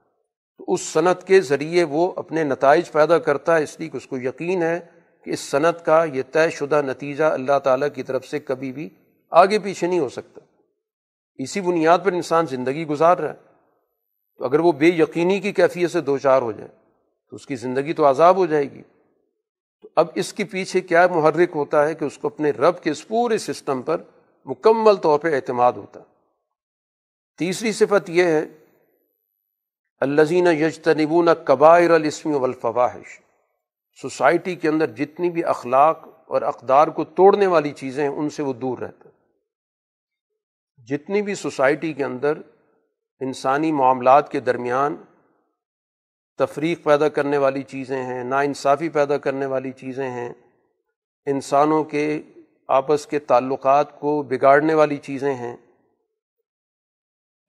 تو اس صنعت کے ذریعے وہ اپنے نتائج پیدا کرتا ہے، اس لیے کہ اس کو یقین ہے کہ اس صنعت کا یہ طے شدہ نتیجہ اللہ تعالیٰ کی طرف سے کبھی بھی آگے پیچھے نہیں ہو سکتا۔ اسی بنیاد پر انسان زندگی گزار رہا ہے۔ تو اگر وہ بے یقینی کی کیفیت سے دو چار ہو جائے، تو اس کی زندگی تو عذاب ہو جائے گی۔ تو اب اس کے پیچھے کیا محرک ہوتا ہے کہ اس کو اپنے رب کے اس پورے سسٹم پر مکمل طور پہ اعتماد ہوتا۔ ہے تیسری صفت یہ ہے الزین یجتنبون قبائر الاسم والفواحش۔ سوسائٹی کے اندر جتنی بھی اخلاق اور اقدار کو توڑنے والی چیزیں ہیں، ان سے وہ دور رہتا ہے جتنی بھی سوسائٹی کے اندر انسانی معاملات کے درمیان تفریق پیدا کرنے والی چیزیں ہیں، ناانصافی پیدا کرنے والی چیزیں ہیں، انسانوں کے آپس کے تعلقات کو بگاڑنے والی چیزیں ہیں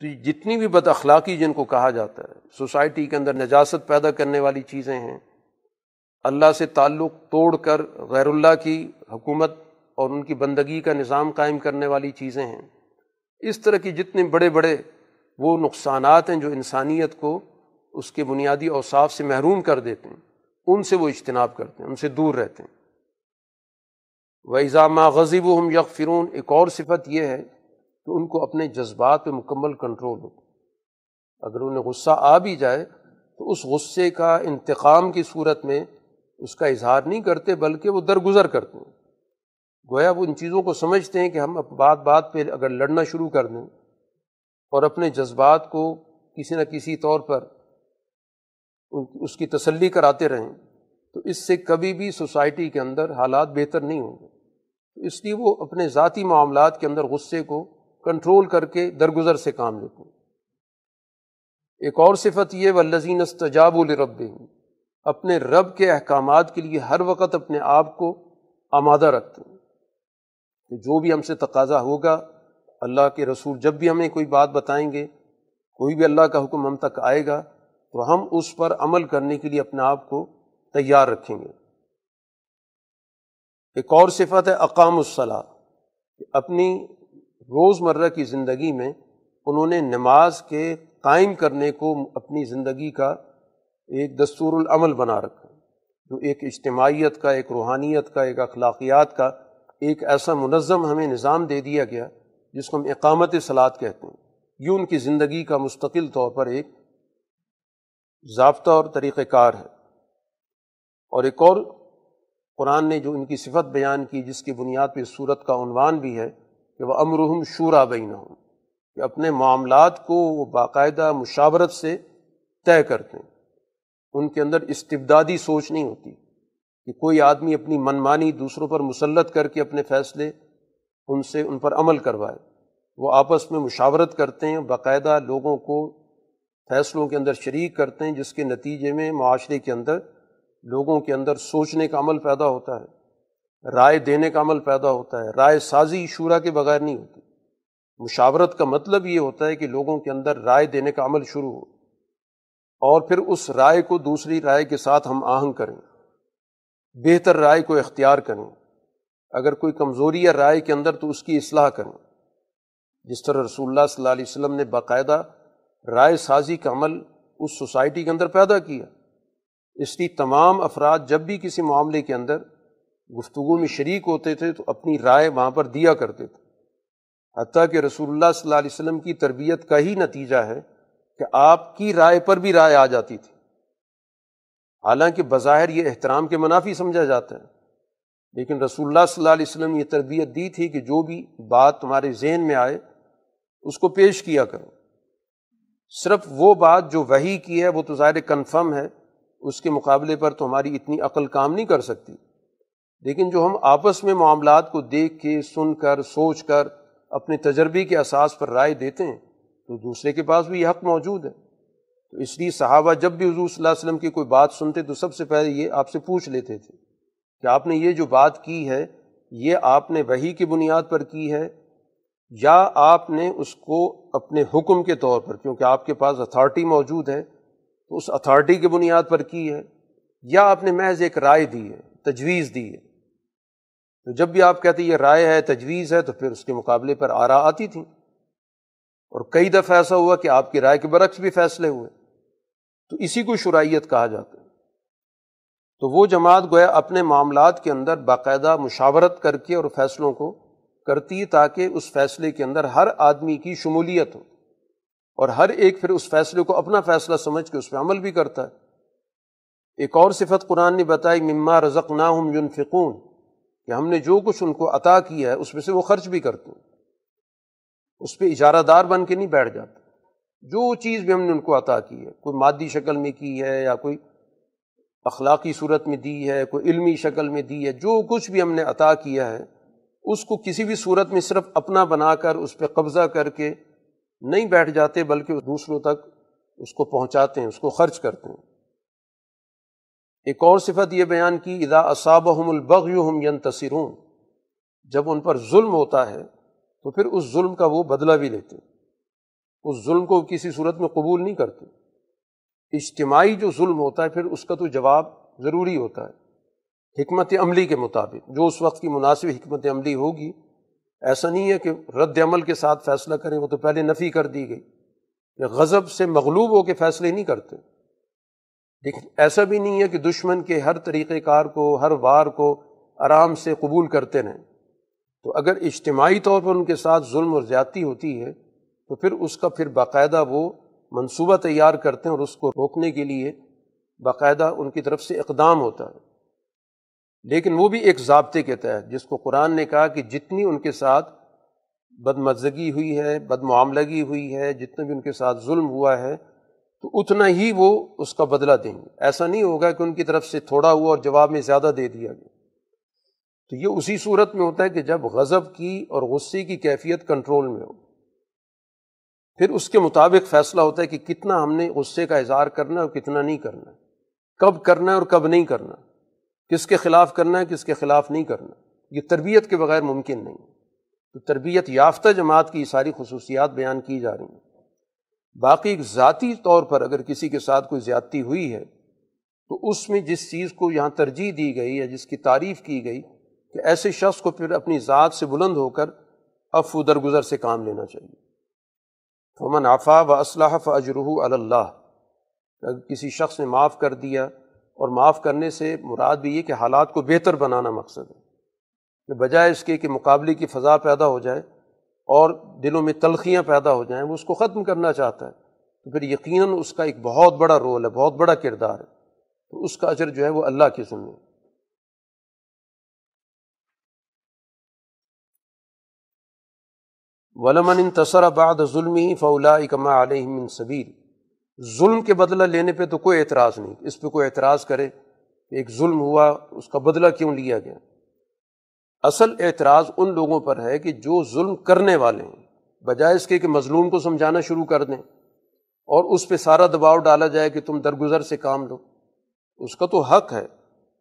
تو جتنی بھی بد اخلاقی جن کو کہا جاتا ہے، سوسائٹی کے اندر نجاست پیدا کرنے والی چیزیں ہیں، اللہ سے تعلق توڑ کر غیر اللہ کی حکومت اور ان کی بندگی کا نظام قائم کرنے والی چیزیں ہیں۔ اس طرح کی جتنے بڑے بڑے وہ نقصانات ہیں جو انسانیت کو اس کے بنیادی اوصاف سے محروم کر دیتے ہیں، ان سے وہ اجتناب کرتے ہیں، ان سے دور رہتے ہیں۔ و اضامہ غزیب ہم یک فرون ایک اور صفت یہ ہے کہ ان کو اپنے جذبات پہ مکمل کنٹرول ہو۔ اگر انہیں غصہ آ بھی جائے، تو اس غصے کا انتقام کی صورت میں اس کا اظہار نہیں کرتے، بلکہ وہ درگزر کرتے ہیں۔ گویا وہ ان چیزوں کو سمجھتے ہیں کہ ہم بات بات پہ اگر لڑنا شروع کر دیں اور اپنے جذبات کو کسی نہ کسی طور پر اس کی تسلی کراتے رہیں، تو اس سے کبھی بھی سوسائٹی کے اندر حالات بہتر نہیں ہوں گے۔ اس لیے وہ اپنے ذاتی معاملات کے اندر غصے کو کنٹرول کر کے درگزر سے کام لیتے ہیں ایک اور صفت یہ و لذین استجاب الرب اپنے رب کے احکامات کے لیے ہر وقت اپنے آپ کو آمادہ رکھتے ہیں۔ کہ جو بھی ہم سے تقاضا ہوگا، اللہ کے رسول جب بھی ہمیں کوئی بات بتائیں گے، کوئی بھی اللہ کا حکم ہم تک آئے گا، تو ہم اس پر عمل کرنے کے لیے اپنے آپ کو تیار رکھیں گے۔ ایک اور صفت ہے، اقام الصلاح کہ اپنی روز مرہ کی زندگی میں انہوں نے نماز کے قائم کرنے کو اپنی زندگی کا ایک دستور العمل بنا رکھا جو ایک اجتماعیت کا، ایک روحانیت کا، ایک اخلاقیات کا ایک ایسا منظم ہمیں نظام دے دیا گیا جس کو ہم اقامت سلاد کہتے ہیں۔ یہ ان کی زندگی کا مستقل طور پر ایک ضابطہ اور طریقۂ کار ہے۔ اور ایک اور قرآن نے جو ان کی صفت بیان کی جس کی بنیاد پہ صورت کا عنوان بھی ہے کہ وہ امرحم شورا بین ہوں کہ اپنے معاملات کو وہ باقاعدہ مشاورت سے طے کرتے ہیں۔ ان کے اندر استبدادی سوچ نہیں ہوتی کہ کوئی آدمی اپنی منمانی دوسروں پر مسلط کر کے اپنے فیصلے ان سے ان پر عمل کروائے۔ وہ آپس میں مشاورت کرتے ہیں، باقاعدہ لوگوں کو فیصلوں کے اندر شریک کرتے ہیں، جس کے نتیجے میں معاشرے کے اندر، لوگوں کے اندر سوچنے کا عمل پیدا ہوتا ہے۔ رائے دینے کا عمل پیدا ہوتا ہے، رائے سازی شعرا کے بغیر نہیں ہوتی۔ مشاورت کا مطلب یہ ہوتا ہے کہ لوگوں کے اندر رائے دینے کا عمل شروع ہو اور پھر اس رائے کو دوسری رائے کے ساتھ ہم آہنگ کریں۔ بہتر رائے کو اختیار کریں۔ اگر کوئی کمزوری ہے رائے کے اندر تو اس کی اصلاح کریں۔ جس طرح رسول اللہ صلی اللہ علیہ وسلم نے باقاعدہ رائے سازی کا عمل اس سوسائٹی کے اندر پیدا کیا۔ اس لیے تمام افراد جب بھی کسی معاملے کے اندر گفتگو میں شریک ہوتے تھے تو اپنی رائے وہاں پر دیا کرتے تھے۔ حتیٰ کہ رسول اللہ صلی اللہ علیہ وسلم کی تربیت کا ہی نتیجہ ہے کہ آپ کی رائے پر بھی رائے آ جاتی تھی۔ حالانکہ بظاہر یہ احترام کے منافی سمجھا جاتا ہے۔ لیکن رسول اللہ صلی اللہ علیہ وسلم یہ تربیت دی تھی کہ جو بھی بات تمہارے ذہن میں آئے، اس کو پیش کیا کرو۔ صرف وہ بات جو وہی کی ہے، وہ تو ظاہر کنفرم ہے، اس کے مقابلے پر تو ہماری اتنی عقل کام نہیں کر سکتی۔ لیکن جو ہم آپس میں معاملات کو دیکھ کے، سن کر، سوچ کر اپنے تجربے کے اساس پر رائے دیتے ہیں، تو دوسرے کے پاس بھی یہ حق موجود ہے۔ تو اس لیے صحابہ جب بھی حضور صلی اللہ علیہ وسلم کی کوئی بات سنتے تو سب سے پہلے یہ آپ سے پوچھ لیتے تھے کہ آپ نے یہ جو بات کی ہے، یہ آپ نے وہی کی بنیاد پر کی ہے یا آپ نے اس کو اپنے حکم کے طور پر، کیونکہ آپ کے پاس اتھارٹی موجود ہے، تو اس اتھارٹی کی بنیاد پر کی ہے یا آپ نے محض ایک رائے دی ہے، تجویز دی ہے۔ تو جب بھی آپ کہتے یہ رائے ہے، تجویز ہے، تو پھر اس کے مقابلے پر آرا آتی تھیں۔ اور کئی دفعہ ایسا ہوا کہ آپ کی رائے کے برعکس بھی فیصلے ہوئے۔ تو اسی کو شرائط کہا جاتا ہے۔ تو وہ جماعت گویا اپنے معاملات کے اندر باقاعدہ مشاورت کر کے اور فیصلوں کو کرتی ہے تاکہ اس فیصلے کے اندر ہر آدمی کی شمولیت ہو۔ اور ہر ایک پھر اس فیصلے کو اپنا فیصلہ سمجھ کے اس پہ عمل بھی کرتا ہے۔ ایک اور صفت قرآن نے بتائی، مما رزق نا ہم یونفقون کہ ہم نے جو کچھ ان کو عطا کیا ہے، اس میں سے وہ خرچ بھی کرتے ہیں۔ اس پہ اجارہ دار بن کے نہیں بیٹھ جاتے۔ جو چیز بھی ہم نے ان کو عطا کی ہے، کوئی مادی شکل میں کی ہے یا کوئی اخلاقی صورت میں دی ہے، کوئی علمی شکل میں دی ہے، جو کچھ بھی ہم نے عطا کیا ہے، اس کو کسی بھی صورت میں صرف اپنا بنا کر، اس پہ قبضہ کر کے نہیں بیٹھ جاتے، بلکہ دوسروں تک اس کو پہنچاتے ہیں، اس کو خرچ کرتے ہیں۔ ایک اور صفت یہ بیان کی ادا اصاب ہم البغم ین جب ان پر ظلم ہوتا ہے، تو پھر اس ظلم کا وہ بدلہ بھی لیتے اس ظلم کو کسی صورت میں قبول نہیں کرتے۔ اجتماعی جو ظلم ہوتا ہے، پھر اس کا تو جواب ضروری ہوتا ہے۔ حکمت عملی کے مطابق، جو اس وقت کی مناسب حکمت عملی ہوگی، ایسا نہیں ہے کہ رد عمل کے ساتھ فیصلہ کریں، وہ تو پہلے نفی کر دی گئی۔ غضب سے مغلوب ہو کے فیصلے نہیں کرتے۔ لیکن ایسا بھی نہیں ہے کہ دشمن کے ہر طریقۂ کار کو، ہر وار کو آرام سے قبول کرتے رہیں۔ تو اگر اجتماعی طور پر ان کے ساتھ ظلم اور زیادتی ہوتی ہے، تو پھر اس کا پھر باقاعدہ وہ منصوبہ تیار کرتے ہیں اور اس کو روکنے کے لیے باقاعدہ ان کی طرف سے اقدام ہوتا ہے۔ لیکن وہ بھی ایک ضابطے کے تحت، جس کو قرآن نے کہا کہ جتنی ان کے ساتھ بد مزگی ہوئی ہے، بدمعاملگی ہوئی ہے، جتنا بھی ان کے ساتھ ظلم ہوا ہے تو اتنا ہی وہ اس کا بدلہ دیں گے۔ ایسا نہیں ہوگا کہ ان کی طرف سے تھوڑا ہوا اور جواب میں زیادہ دے دیا گیا۔ تو یہ اسی صورت میں ہوتا ہے کہ جب غضب کی اور غصے کی کیفیت کنٹرول میں ہو، پھر اس کے مطابق فیصلہ ہوتا ہے کہ کتنا ہم نے غصے کا اظہار کرنا ہے اور کتنا نہیں کرنا ہے۔ کب کرنا ہے اور کب نہیں کرنا۔ کس کے خلاف کرنا ہے، کس کے خلاف نہیں کرنا۔ یہ تربیت کے بغیر ممکن نہیں۔ تو تربیت یافتہ جماعت کی ساری خصوصیات بیان کی جا رہی ہیں۔ باقی ذاتی طور پر اگر کسی کے ساتھ کوئی زیادتی ہوئی ہے، تو اس میں جس چیز کو یہاں ترجیح دی گئی یا جس کی تعریف کی گئی کہ ایسے شخص کو پھر اپنی ذات سے بلند ہو کر افو درگزر سے کام لینا چاہیے۔ فمن آفا و اسلحہ فجرح اللہ اگر کسی شخص نے معاف کر دیا اور معاف کرنے سے مراد بھی یہ کہ حالات کو بہتر بنانا مقصد ہے۔ کہ بجائے اس کے کہ مقابلے کی فضا پیدا ہو جائے اور دلوں میں تلخیاں پیدا ہو جائیں، وہ اس کو ختم کرنا چاہتا ہے۔ تو پھر یقیناً اس کا ایک بہت بڑا رول ہے، بہت بڑا کردار ہے۔ تو اس کا اجر جو ہے وہ اللہ کے ذمے ولمن تصر بعد ظلم ہی فولا اکما علیہ صبیر ظلم کے بدلہ لینے پہ تو کوئی اعتراض نہیں، اس پہ کوئی اعتراض کرے کہ ایک ظلم ہوا، اس کا بدلہ کیوں لیا گیا؟ اصل اعتراض ان لوگوں پر ہے کہ جو ظلم کرنے والے ہیں، بجائے اس کے کہ مظلوم کو سمجھانا شروع کر دیں اور اس پہ سارا دباؤ ڈالا جائے کہ تم درگزر سے کام لو۔ اس کا تو حق ہے،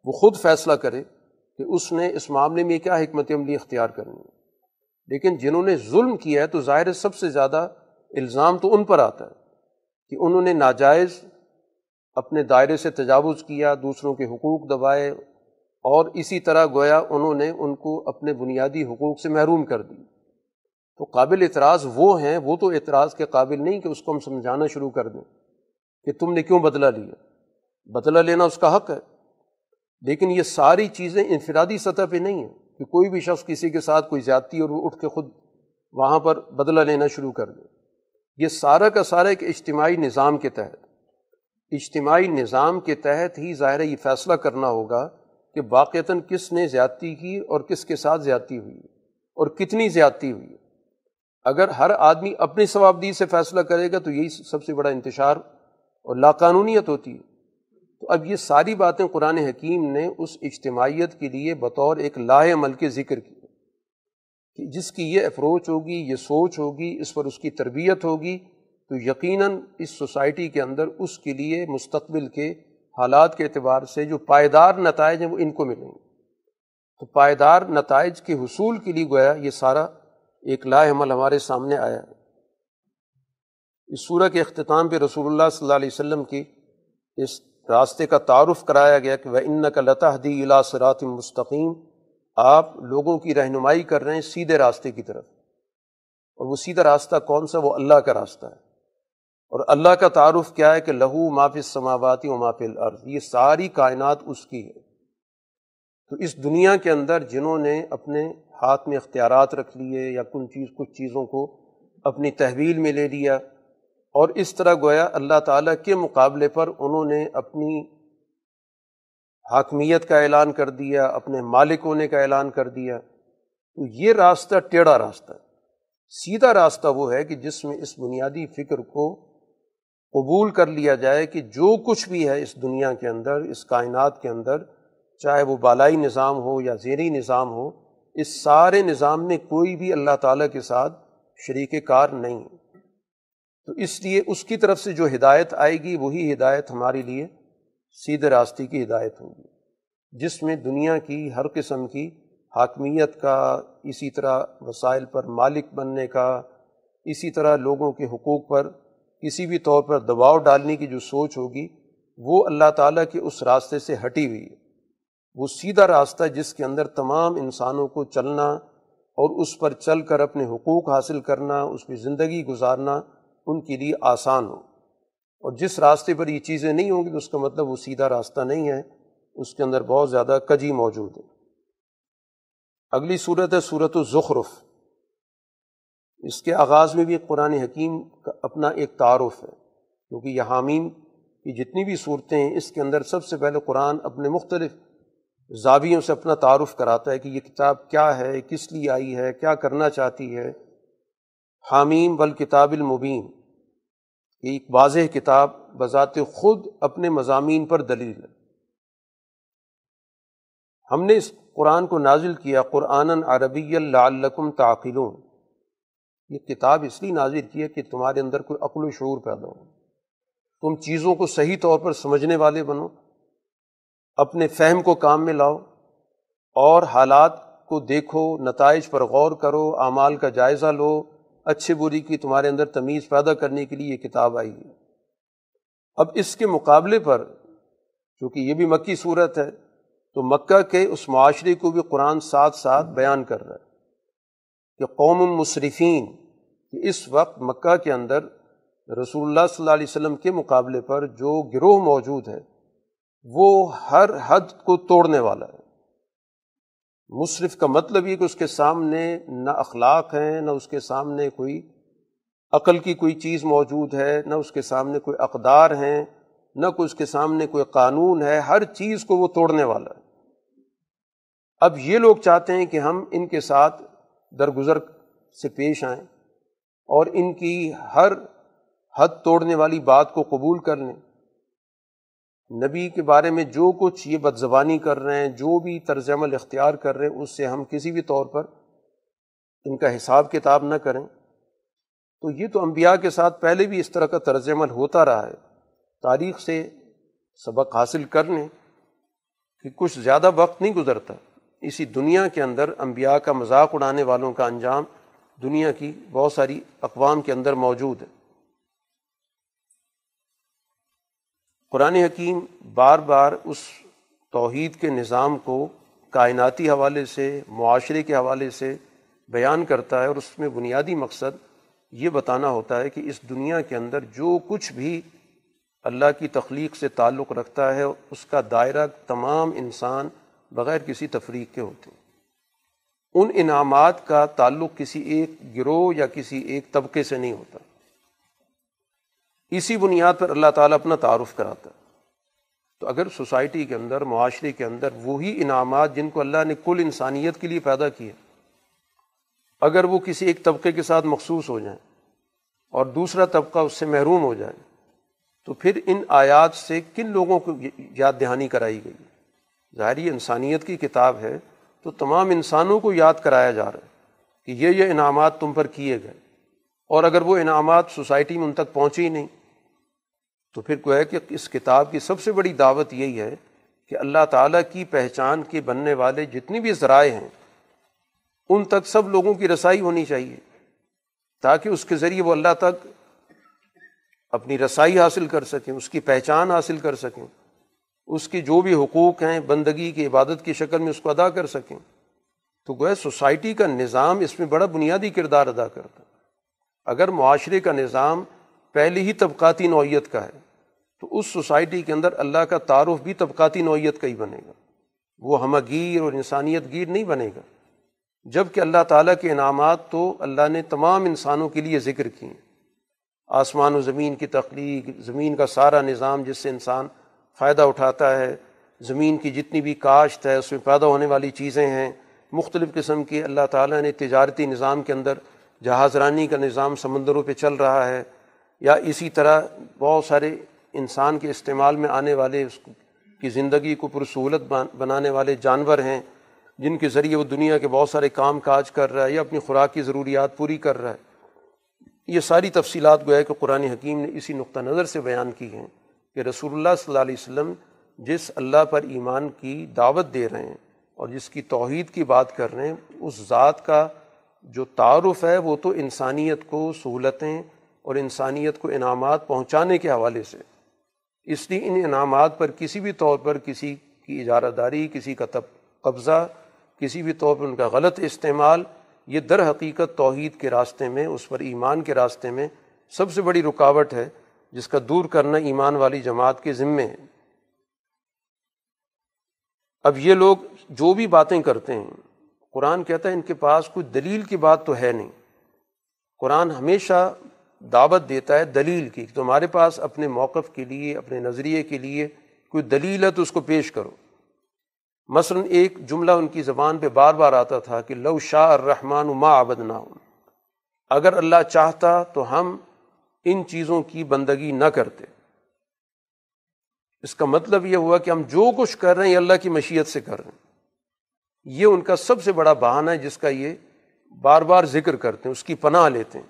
وہ خود فیصلہ کرے کہ اس نے اس معاملے میں کیا حکمت عملی اختیار کرنی ہے۔ لیکن جنہوں نے ظلم کیا ہے تو ظاہر سب سے زیادہ الزام تو ان پر آتا ہے کہ انہوں نے ناجائز اپنے دائرے سے تجاوز کیا، دوسروں کے حقوق دبائے اور اسی طرح گویا انہوں نے ان کو اپنے بنیادی حقوق سے محروم کر دی تو قابل اعتراض وہ ہیں، وہ تو اعتراض کے قابل نہیں کہ اس کو ہم سمجھانا شروع کر دیں کہ تم نے کیوں بدلہ لیا۔ بدلہ لینا اس کا حق ہے، لیکن یہ ساری چیزیں انفرادی سطح پہ نہیں ہیں کہ کوئی بھی شخص کسی کے ساتھ کوئی زیادتی اور وہ اٹھ کے خود وہاں پر بدلہ لینا شروع کر دے۔ یہ سارا کا سارا ایک اجتماعی نظام کے تحت۔ اجتماعی نظام کے تحت ہی ظاہر یہ فیصلہ کرنا ہوگا کہ باقیتاً کس نے زیادتی کی اور کس کے ساتھ زیادتی ہوئی اور کتنی زیادتی ہوئی اگر ہر آدمی اپنی ثوابدی سے فیصلہ کرے گا تو یہی سب سے بڑا انتشار اور لاقانونیت ہوتی ہے۔ تو اب یہ ساری باتیں قرآن حکیم نے اس اجتماعیت کے لیے بطور ایک لاہ عمل کے ذکر کی کہ جس کی یہ اپروچ ہوگی، یہ سوچ ہوگی، اس پر اس کی تربیت ہوگی تو یقیناً اس سوسائٹی کے اندر اس کے لیے مستقبل کے حالات کے اعتبار سے جو پائیدار نتائج ہیں وہ ان کو ملیں گے۔ تو پائیدار نتائج کے حصول کے لیے گویا یہ سارا ایک لاہ عمل ہمارے سامنے آیا۔ ہے اس صورح کے اختتام پہ رسول اللہ صلی اللہ علیہ وسلم کی اس راستے کا تعارف کرایا گیا کہ وہ ان کا لتا حدی سرات مستقیم آپ لوگوں کی رہنمائی کر رہے ہیں سیدھے راستے کی طرف۔ اور وہ سیدھا راستہ کون سا؟ وہ اللہ کا راستہ ہے۔ اور اللہ کا تعارف کیا ہے کہ لہو مافِ سماواتی و ماف العرض یہ ساری کائنات اس کی ہے۔ تو اس دنیا کے اندر جنہوں نے اپنے ہاتھ میں اختیارات رکھ لیے یا کن چیز، کچھ چیزوں کو اپنی تحویل میں لے لیا، اور اس طرح گویا اللہ تعالیٰ کے مقابلے پر انہوں نے اپنی حاکمیت کا اعلان کر دیا، اپنے مالک ہونے کا اعلان کر دیا۔ تو یہ راستہ ٹیڑھا راستہ سیدھا راستہ وہ ہے کہ جس میں اس بنیادی فکر کو قبول کر لیا جائے کہ جو کچھ بھی ہے اس دنیا کے اندر، اس کائنات کے اندر، چاہے وہ بالائی نظام ہو یا زیریں نظام ہو، اس سارے نظام میں کوئی بھی اللہ تعالیٰ کے ساتھ شریک کار نہیں تو اس لیے اس کی طرف سے جو ہدایت آئے گی، وہی ہدایت ہمارے لیے سیدھے راستے کی ہدایت ہوگی جس میں دنیا کی ہر قسم کی حاکمیت کا، اسی طرح وسائل پر مالک بننے کا، اسی طرح لوگوں کے حقوق پر کسی بھی طور پر دباؤ ڈالنے کی جو سوچ ہوگی، وہ اللہ تعالیٰ کے اس راستے سے ہٹی ہوئی ہے۔ وہ سیدھا راستہ جس کے اندر تمام انسانوں کو چلنا اور اس پر چل کر اپنے حقوق حاصل کرنا، اس پہ زندگی گزارنا ان کے لیے آسان ہو۔ اور جس راستے پر یہ چیزیں نہیں ہوں گی، تو اس کا مطلب وہ سیدھا راستہ نہیں ہے۔ اس کے اندر بہت زیادہ کجی موجود ہے۔ اگلی صورت ہے صورت الظخرف اس کے آغاز میں بھی قرآن حکیم کا اپنا ایک تعارف ہے، کیونکہ یہ حامیم کی جتنی بھی صورتیں ہیں اس کے اندر سب سے پہلے قرآن اپنے مختلف زاویوں سے اپنا تعارف کراتا ہے کہ یہ کتاب کیا ہے، کس لیے آئی ہے، کیا کرنا چاہتی ہے۔ حامیم بل کتاب المبین ایک واضح کتاب بذات خود اپنے مضامین پر دلیل ہے۔ ہم نے اس قرآن کو نازل کیا قرآن عربی اللہ تعقلون۔ یہ کتاب اس لیے نازل کی ہے کہ تمہارے اندر کوئی عقل و شعور پیدا ہو۔ تم چیزوں کو صحیح طور پر سمجھنے والے بنو، اپنے فہم کو کام میں لاؤ اور حالات کو دیکھو، نتائج پر غور کرو، اعمال کا جائزہ لو۔ اچھے بری کی تمہارے اندر تمیز پیدا کرنے کے لیے یہ کتاب آئی ہے۔ اب اس کے مقابلے پر، چونکہ یہ بھی مکی صورت ہے، تو مکہ کے اس معاشرے کو بھی قرآن ساتھ ساتھ بیان کر رہا ہے۔ کہ قوم مصرفین کہ اس وقت مکہ کے اندر رسول اللہ صلی اللہ علیہ وسلم کے مقابلے پر جو گروہ موجود ہے، وہ ہر حد کو توڑنے والا ہے۔ مصرف کا مطلب یہ کہ اس کے سامنے نہ اخلاق ہیں، نہ اس کے سامنے کوئی عقل کی کوئی چیز موجود ہے، نہ اس کے سامنے کوئی اقدار ہیں، نہ کوئی اس کے سامنے کوئی قانون ہے، ہر چیز کو وہ توڑنے والا ہے۔ اب یہ لوگ چاہتے ہیں کہ ہم ان کے ساتھ درگزر سے پیش آئیں اور ان کی ہر حد توڑنے والی بات کو قبول کر لیں۔ نبی کے بارے میں جو کچھ یہ بد زبانی کر رہے ہیں، جو بھی طرز عمل اختیار کر رہے ہیں، اس سے ہم کسی بھی طور پر ان کا حساب کتاب نہ کریں۔ تو یہ تو انبیاء کے ساتھ پہلے بھی اس طرح کا طرز عمل ہوتا رہا ہے۔ تاریخ سے سبق حاصل کر لیں کہ کچھ زیادہ وقت نہیں گزرتا۔ اسی دنیا کے اندر انبیاء کا مذاق اڑانے والوں کا انجام دنیا کی بہت ساری اقوام کے اندر موجود ہے۔ قرآن حکیم بار بار اس توحید کے نظام کو کائناتی حوالے سے، معاشرے کے حوالے سے بیان کرتا ہے اور اس میں بنیادی مقصد یہ بتانا ہوتا ہے کہ اس دنیا کے اندر جو کچھ بھی اللہ کی تخلیق سے تعلق رکھتا ہے، اس کا دائرہ تمام انسان بغیر کسی تفریق کے ہوتے ہیں۔ ان انعامات کا تعلق کسی ایک گروہ یا کسی ایک طبقے سے نہیں ہوتا۔ اسی بنیاد پر اللہ تعالیٰ اپنا تعارف کراتا ہے۔ تو اگر سوسائٹی کے اندر، معاشرے کے اندر وہی انعامات جن کو اللہ نے کل انسانیت کے لیے پیدا کیے، اگر وہ کسی ایک طبقے کے ساتھ مخصوص ہو جائیں اور دوسرا طبقہ اس سے محروم ہو جائے، تو پھر ان آیات سے کن لوگوں کو یاد دہانی کرائی گئی؟ ظاہری انسانیت کی کتاب ہے تو تمام انسانوں کو یاد کرایا جا رہا ہے کہ یہ یہ انعامات تم پر کیے گئے۔ اور اگر وہ انعامات سوسائٹی میں ان تک پہنچے ہی نہیں، تو پھر کو ہے کہ اس کتاب کی سب سے بڑی دعوت یہی ہے کہ اللہ تعالیٰ کی پہچان کے بننے والے جتنی بھی ذرائع ہیں، ان تک سب لوگوں کی رسائی ہونی چاہیے تاکہ اس کے ذریعے وہ اللہ تک اپنی رسائی حاصل کر سکیں، اس کی پہچان حاصل کر سکیں۔ اس کے جو بھی حقوق ہیں، بندگی کی، عبادت کی شکل میں اس کو ادا کر سکیں۔ تو گویا سوسائٹی کا نظام اس میں بڑا بنیادی کردار ادا کرتا۔ اگر معاشرے کا نظام پہلی ہی طبقاتی نوعیت کا ہے، تو اس سوسائٹی کے اندر اللہ کا تعارف بھی طبقاتی نوعیت کا ہی بنے گا۔ وہ ہمہ گیر اور انسانیت گیر نہیں بنے گا۔ جبکہ اللہ تعالیٰ کے انعامات تو اللہ نے تمام انسانوں کے لیے ذکر کیے۔ آسمان و زمین کی تخلیق، زمین کا سارا نظام جس سے انسان فائدہ اٹھاتا ہے۔ زمین کی جتنی بھی کاشت ہے، اس میں پیدا ہونے والی چیزیں ہیں۔ مختلف قسم کی اللہ تعالیٰ نے تجارتی نظام کے اندر جہاز رانی کا نظام سمندروں پہ چل رہا ہے۔ یا اسی طرح بہت سارے انسان کے استعمال میں آنے والے، اس کی زندگی کو پرسہولت بنانے والے جانور ہیں، جن کے ذریعے وہ دنیا کے بہت سارے کام کاج کر رہا ہے یا اپنی خوراک کی ضروریات پوری کر رہا ہے۔ یہ ساری تفصیلات گویا کہ قرآن حکیم نے اسی نقطہ نظر سے بیان کی ہیں۔ کہ رسول اللہ صلی اللہ علیہ وسلم جس اللہ پر ایمان کی دعوت دے رہے ہیں اور جس کی توحید کی بات کر رہے ہیں، اس ذات کا جو تعارف ہے، وہ تو انسانیت کو سہولتیں اور انسانیت کو انعامات پہنچانے کے حوالے سے۔ اس لیے ان انعامات پر کسی بھی طور پر کسی کی اجارہ داری کسی کا تب، قبضہ، کسی بھی طور پر ان کا غلط استعمال، یہ در حقیقت توحید کے راستے میں، اس پر ایمان کے راستے میں سب سے بڑی رکاوٹ ہے۔ جس کا دور کرنا ایمان والی جماعت کے ذمے ہے۔ اب یہ لوگ جو بھی باتیں کرتے ہیں، قرآن کہتا ہے ان کے پاس کوئی دلیل کی بات تو ہے نہیں۔ قرآن ہمیشہ دعوت دیتا ہے دلیل کی تمہارے پاس اپنے موقف کے لیے، اپنے نظریے کے لیے کوئی دلیل ہے تو اس کو پیش کرو۔ مثلاً ایک جملہ ان کی زبان پہ بار بار آتا تھا کہ لو شاہ الرحمٰن ما آبد نہ اگر اللہ چاہتا تو ہم ان چیزوں کی بندگی نہ کرتے۔ اس کا مطلب یہ ہوا کہ ہم جو کچھ کر رہے ہیں اللہ کی مشیت سے کر رہے ہیں۔ یہ ان کا سب سے بڑا بہانہ ہے جس کا یہ بار بار ذکر کرتے ہیں، اس کی پناہ لیتے ہیں۔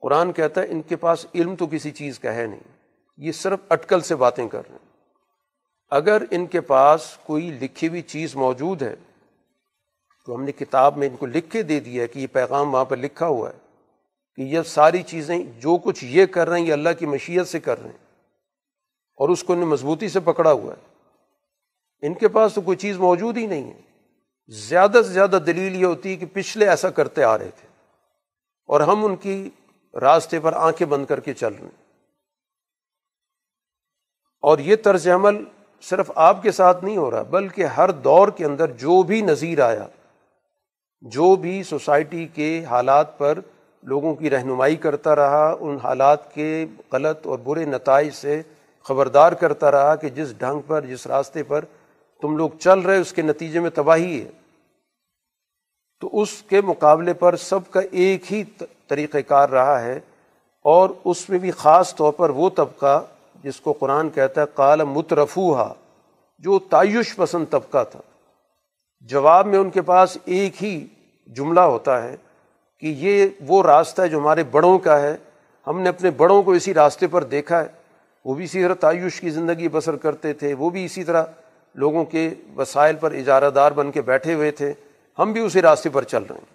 قرآن کہتا ہے، ان کے پاس علم تو کسی چیز کا ہے نہیں، یہ صرف اٹکل سے باتیں کر رہے ہیں۔ اگر ان کے پاس کوئی لکھی ہوئی چیز موجود ہے، تو ہم نے کتاب میں ان کو لکھ کے دے دیا ہے کہ یہ پیغام وہاں پر لکھا ہوا ہے۔ کہ یہ ساری چیزیں جو کچھ یہ کر رہے ہیں، یہ اللہ کی مشیت سے کر رہے ہیں۔ اور اس کو انہیں مضبوطی سے پکڑا ہوا ہے۔ ان کے پاس تو کوئی چیز موجود ہی نہیں ہے۔ زیادہ سے زیادہ دلیل یہ ہوتی ہے کہ پچھلے ایسا کرتے آ رہے تھے۔ اور ہم ان کی راستے پر آنکھیں بند کر کے چل رہے ہیں۔ اور یہ طرز عمل صرف آپ کے ساتھ نہیں ہو رہا، بلکہ ہر دور کے اندر جو بھی نظیر آیا، جو بھی سوسائٹی کے حالات پر لوگوں کی رہنمائی کرتا رہا، ان حالات کے غلط اور برے نتائج سے خبردار کرتا رہا کہ جس ڈھنگ پر، جس راستے پر تم لوگ چل رہے، اس کے نتیجے میں تباہی ہے۔ تو اس کے مقابلے پر سب کا ایک ہی طریقہ کار رہا ہے۔ اور اس میں بھی خاص طور پر وہ طبقہ جس کو قرآن کہتا ہے کال مترفوہا، جو تعیش پسند طبقہ تھا۔ جواب میں ان کے پاس ایک ہی جملہ ہوتا ہے کہ یہ وہ راستہ ہے جو ہمارے بڑوں کا ہے، ہم نے اپنے بڑوں کو اسی راستے پر دیکھا ہے۔ وہ بھی اسی طرح تعیش کی زندگی بسر کرتے تھے، وہ بھی اسی طرح لوگوں کے وسائل پر اجارہ دار بن کے بیٹھے ہوئے تھے۔ ہم بھی اسی راستے پر چل رہے ہیں۔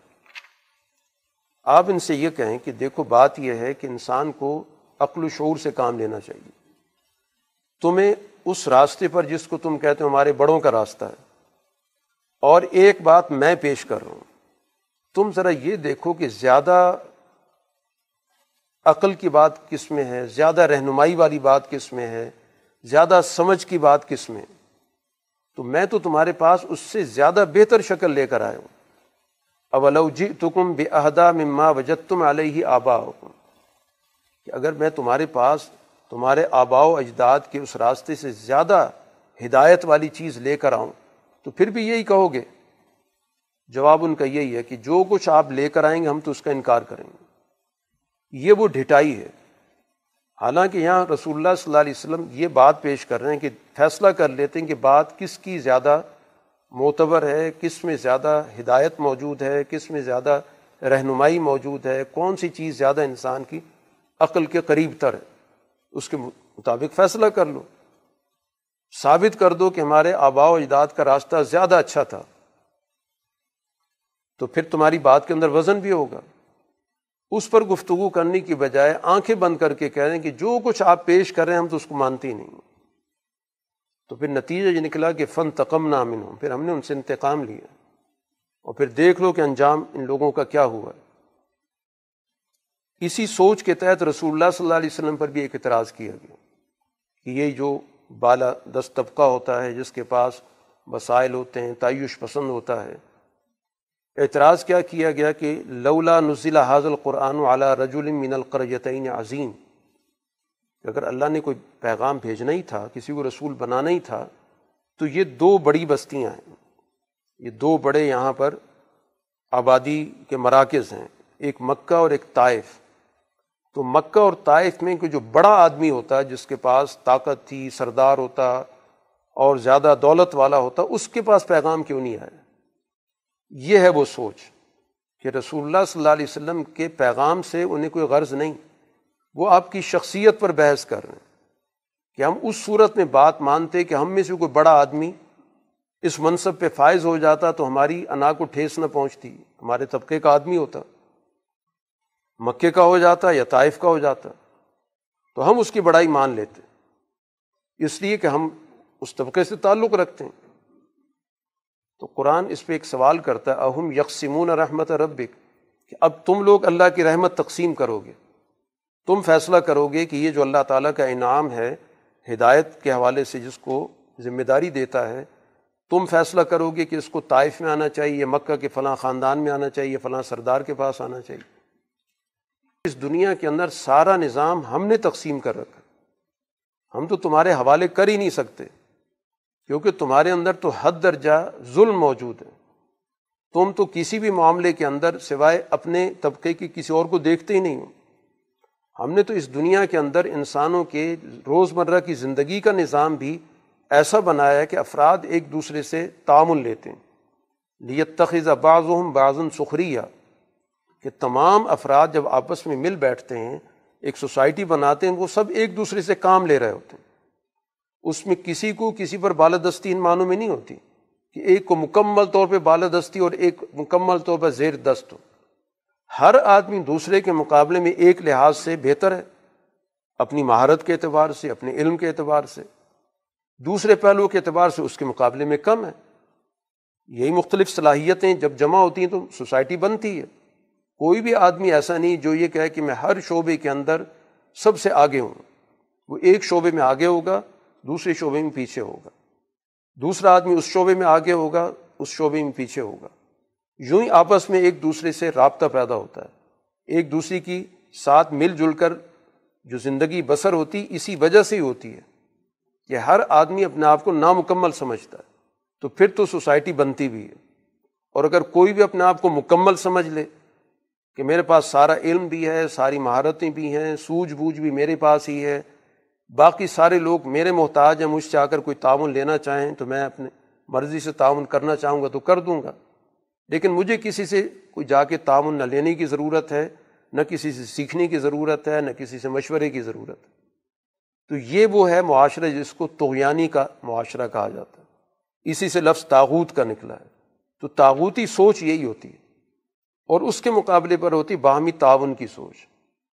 آپ ان سے یہ کہیں کہ دیکھو، بات یہ ہے کہ انسان کو عقل و شعور سے کام لینا چاہیے۔ تمہیں اس راستے پر جس کو تم کہتے ہو ہمارے بڑوں کا راستہ ہے۔ اور ایک بات میں پیش کر رہا ہوں۔ تم ذرا یہ دیکھو کہ زیادہ عقل کی بات کس میں ہے؟ زیادہ رہنمائی والی بات کس میں ہے؟ زیادہ سمجھ کی بات کس میں؟ تو میں تو تمہارے پاس اس سے زیادہ بہتر شکل لے کر آیا ہوں۔ اب جی تکم بے عہدہ مما وجت تم علیہ آبا حکم کہ اگر میں تمہارے پاس تمہارے آبا و اجداد کے اس راستے سے زیادہ ہدایت والی چیز لے کر آؤں، تو پھر بھی یہی کہو گے۔ جواب ان کا یہی ہے کہ جو کچھ آپ لے کر آئیں گے، ہم تو اس کا انکار کریں گے۔ یہ وہ ڈھٹائی ہے۔ حالانکہ یہاں رسول اللہ صلی اللہ علیہ وسلم یہ بات پیش کر رہے ہیں کہ فیصلہ کر لیتے ہیں کہ بات کس کی زیادہ معتبر ہے، کس میں زیادہ ہدایت موجود ہے، کس میں زیادہ رہنمائی موجود ہے، کون سی چیز زیادہ انسان کی عقل کے قریب تر ہے۔ اس کے مطابق فیصلہ کر لو۔ ثابت کر دو کہ ہمارے آبا و اجداد کا راستہ زیادہ اچھا تھا۔ تو پھر تمہاری بات کے اندر وزن بھی ہوگا۔ اس پر گفتگو کرنے کی بجائے آنکھیں بند کر کے کہہ رہے ہیں کہ جو کچھ آپ پیش کر رہے ہیں ہم تو اس کو مانتے ہی نہیں۔ تو پھر نتیجہ یہ نکلا کہ فن تقم نامن ہوں پھر ہم نے ان سے انتقام لیا۔ اور پھر دیکھ لو کہ انجام ان لوگوں کا کیا ہوا۔ ہے اسی سوچ کے تحت رسول اللہ صلی اللہ علیہ وسلم پر بھی ایک اعتراض کیا گیا کہ یہ جو بالا دست طبقہ ہوتا ہے، جس کے پاس وسائل ہوتے ہیں، تعیش پسند ہوتا ہے اعتراض کیا کیا گیا کہ لولا نزلہ حاضل قرآن اعلیٰ رج المین القرتعین عظیم اگر اللہ نے کوئی پیغام بھیجنا ہی تھا، کسی کو رسول بنانا ہی تھا، تو یہ دو بڑی بستیاں ہیں۔ یہ دو بڑے یہاں پر آبادی کے مراکز ہیں۔ ایک مکہ اور ایک طائف۔ تو مکہ اور طائف میں کوئی جو بڑا آدمی ہوتا ہے جس کے پاس طاقت تھی، سردار ہوتا اور زیادہ دولت والا ہوتا، اس کے پاس پیغام کیوں نہیں آیا؟ یہ ہے وہ سوچ کہ رسول اللہ صلی اللہ علیہ وسلم کے پیغام سے انہیں کوئی غرض نہیں۔ وہ آپ کی شخصیت پر بحث کر رہے ہیں کہ ہم اس صورت میں بات مانتے کہ ہم میں سے کوئی بڑا آدمی اس منصب پہ فائز ہو جاتا تو ہماری انا کو ٹھیس نہ پہنچتی، ہمارے طبقے کا آدمی ہوتا، مکے کا ہو جاتا یا طائف کا ہو جاتا۔ تو ہم اس کی بڑائی مان لیتے، اس لیے کہ ہم اس طبقے سے تعلق رکھتے ہیں۔ تو قرآن اس پہ ایک سوال کرتا ہے، اہم یکسمون رحمت ربک؟ کہ اب تم لوگ اللہ کی رحمت تقسیم کرو گے۔ تم فیصلہ کرو گے کہ یہ جو اللہ تعالیٰ کا انعام ہے، ہدایت کے حوالے سے جس کو ذمہ داری دیتا ہے، تم فیصلہ کرو گے کہ اس کو طائف میں آنا چاہیے، مکہ کے فلاں خاندان میں آنا چاہیے، فلاں سردار کے پاس آنا چاہیے۔ اس دنیا کے اندر سارا نظام ہم نے تقسیم کر رکھا۔ ہم تو تمہارے حوالے کر ہی نہیں سکتے۔ کیونکہ تمہارے اندر تو حد درجہ ظلم موجود ہے۔ تم تو کسی بھی معاملے کے اندر سوائے اپنے طبقے کی کسی اور کو دیکھتے ہی نہیں ہو۔ ہم نے تو اس دنیا کے اندر انسانوں کے روز مرہ کی زندگی کا نظام بھی ایسا بنایا ہے کہ افراد ایک دوسرے سے تعامل لیتے ہیں۔ لیت تخذ بعض بعضن سخریہ کہ تمام افراد جب آپس میں مل بیٹھتے ہیں، ایک سوسائٹی بناتے ہیں، وہ سب ایک دوسرے سے کام لے رہے ہوتے ہیں۔ اس میں کسی کو کسی پر بالادستی ان معنوں میں نہیں ہوتی کہ ایک کو مکمل طور پہ بالادستی اور ایک مکمل طور پر زیر دست ہو۔ ہر آدمی دوسرے کے مقابلے میں ایک لحاظ سے بہتر ہے، اپنی مہارت کے اعتبار سے، اپنے علم کے اعتبار سے۔ دوسرے پہلو کے اعتبار سے اس کے مقابلے میں کم ہے۔ یہی مختلف صلاحیتیں جب جمع ہوتی ہیں تو سوسائٹی بنتی ہے۔ کوئی بھی آدمی ایسا نہیں جو یہ کہے کہ میں ہر شعبے کے اندر سب سے آگے ہوں۔ وہ ایک شعبے میں آگے ہوگا دوسرے شعبے میں پیچھے ہوگا۔ دوسرا آدمی اس شعبے میں آگے ہوگا، اس شعبے میں پیچھے ہوگا۔ یوں ہی آپس میں ایک دوسرے سے رابطہ پیدا ہوتا ہے۔ ایک دوسرے کی ساتھ مل جل کر جو زندگی بسر ہوتی، اسی وجہ سے ہی ہوتی ہے کہ ہر آدمی اپنے آپ کو نامکمل سمجھتا ہے۔ تو پھر تو سوسائٹی بنتی بھی ہے۔ اور اگر کوئی بھی اپنے آپ کو مکمل سمجھ لے کہ میرے پاس سارا علم بھی ہے، ساری مہارتیں بھی ہیں، سوجھ بوجھ بھی میرے پاس ہی ہے باقی سارے لوگ میرے محتاج ہیں، مجھ سے آ کر کوئی تعاون لینا چاہیں تو میں اپنے مرضی سے تعاون کرنا چاہوں گا تو کر دوں گا۔ لیکن مجھے کسی سے کوئی جا کے تعاون نہ لینے کی ضرورت ہے، نہ کسی سے سیکھنے کی ضرورت ہے، نہ کسی سے مشورے کی ضرورت۔ ہے تو یہ وہ ہے معاشرہ جس کو توغیانی کا معاشرہ کہا جاتا ہے۔ اسی سے لفظ تاغوت کا نکلا ہے۔ تو تاغوتی سوچ یہی ہوتی ہے۔ اور اس کے مقابلے پر ہوتی باہمی تعاون کی سوچ،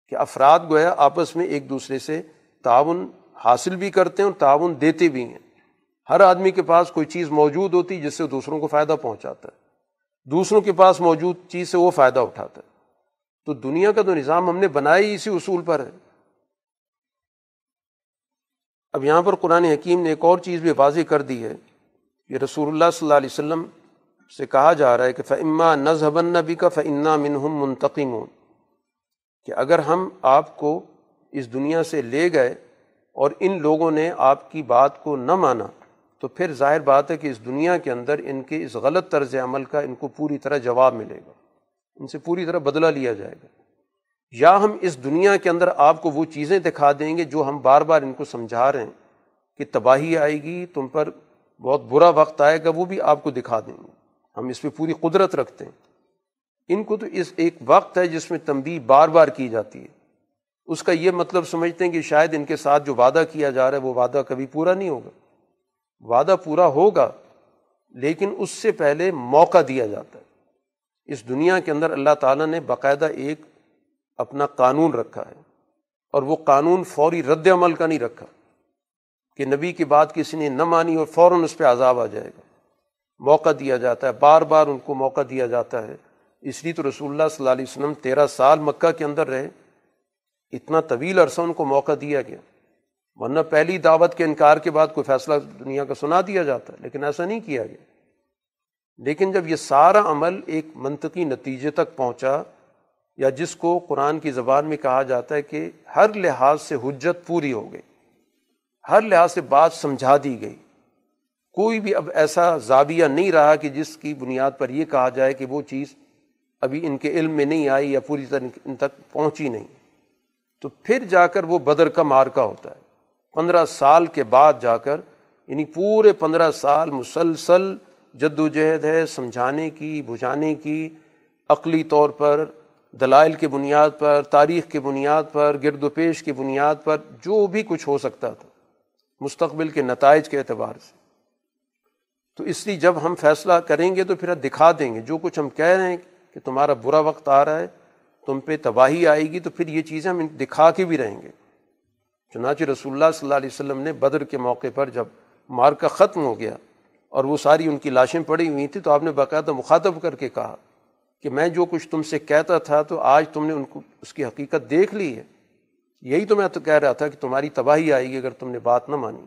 کہ افراد گویا آپس میں ایک دوسرے سے تعاون حاصل بھی کرتے ہیں اور تعاون دیتے بھی ہیں۔ ہر آدمی کے پاس کوئی چیز موجود ہوتی جس سے دوسروں کو فائدہ پہنچاتا ہے۔ دوسروں کے پاس موجود چیز سے وہ فائدہ اٹھاتا ہے۔ تو دنیا کا تو نظام ہم نے بنایا ہی اسی اصول پر ہے۔ اب یہاں پر قرآن حکیم نے ایک اور چیز بھی واضح کر دی ہے۔ کہ رسول اللہ صلی اللہ علیہ وسلم سے کہا جا رہا ہے کہ فعما نظہب نبی کا فعنا منہم منتقم کہ اگر ہم آپ کو اس دنیا سے لے گئے اور ان لوگوں نے آپ کی بات کو نہ مانا، تو پھر ظاہر بات ہے کہ اس دنیا کے اندر ان کے اس غلط طرز عمل کا ان کو پوری طرح جواب ملے گا۔ ان سے پوری طرح بدلہ لیا جائے گا۔ یا ہم اس دنیا کے اندر آپ کو وہ چیزیں دکھا دیں گے جو ہم بار بار ان کو سمجھا رہے ہیں کہ تباہی آئے گی، تم پر بہت برا وقت آئے گا، وہ بھی آپ کو دکھا دیں گے۔ ہم اس پہ پوری قدرت رکھتے ہیں۔ ان کو تو اس ایک وقت ہے جس میں تنبی بار بار کی جاتی ہے۔ اس کا یہ مطلب سمجھتے ہیں کہ شاید ان کے ساتھ جو وعدہ کیا جا رہا ہے وہ وعدہ کبھی پورا نہیں ہوگا۔ وعدہ پورا ہوگا، لیکن اس سے پہلے موقع دیا جاتا ہے۔ اس دنیا کے اندر اللہ تعالیٰ نے باقاعدہ ایک اپنا قانون رکھا ہے اور وہ قانون فوری رد عمل کا نہیں رکھا کہ نبی کی بات کسی نے نہ مانی اور فوراً اس پہ عذاب آ جائے گا۔ موقع دیا جاتا ہے، بار بار ان کو موقع دیا جاتا ہے۔ اس لیے تو رسول اللہ صلی اللہ علیہ وسلم تیرہ سال مکہ کے اندر رہے۔ اتنا طویل عرصہ ان کو موقع دیا گیا۔ ورنہ پہلی دعوت کے انکار کے بعد کوئی فیصلہ دنیا کا سنا دیا جاتا ہے، لیکن ایسا نہیں کیا گیا۔ لیکن جب یہ سارا عمل ایک منطقی نتیجے تک پہنچا، یا جس کو قرآن کی زبان میں کہا جاتا ہے کہ ہر لحاظ سے حجت پوری ہو گئی، ہر لحاظ سے بات سمجھا دی گئی۔ کوئی بھی اب ایسا زاویہ نہیں رہا کہ جس کی بنیاد پر یہ کہا جائے کہ وہ چیز ابھی ان کے علم میں نہیں آئی یا پوری طرح ان تک پہنچی نہیں۔ تو پھر جا کر وہ بدر کا مارکا ہوتا ہے۔ پندرہ سال کے بعد جا کر یعنی پورے پندرہ سال مسلسل جد و جہد ہے، سمجھانے کی، بجھانے کی، عقلی طور پر، دلائل کی بنیاد پر، تاریخ کی بنیاد پر، گرد و پیش کی بنیاد پر، جو بھی کچھ ہو سکتا تھا، مستقبل کے نتائج کے اعتبار سے۔ تو اس لیے جب ہم فیصلہ کریں گے تو پھر دکھا دیں گے۔ جو کچھ ہم کہہ رہے ہیں کہ تمہارا برا وقت آ رہا ہے تم پہ تباہی آئے گی تو پھر یہ چیزیں ہم دکھا کے بھی رہیں گے۔ چنانچہ رسول اللہ صلی اللہ علیہ وسلم نے بدر کے موقع پر جب مارکا ختم ہو گیا اور وہ ساری ان کی لاشیں پڑی ہوئی تھیں تو آپ نے باقاعدہ مخاطب کر کے کہا کہ میں جو کچھ تم سے کہتا تھا تو آج تم نے ان کو اس کی حقیقت دیکھ لی ہے۔ یہی تو میں تو کہہ رہا تھا کہ تمہاری تباہی آئے گی اگر تم نے بات نہ مانی۔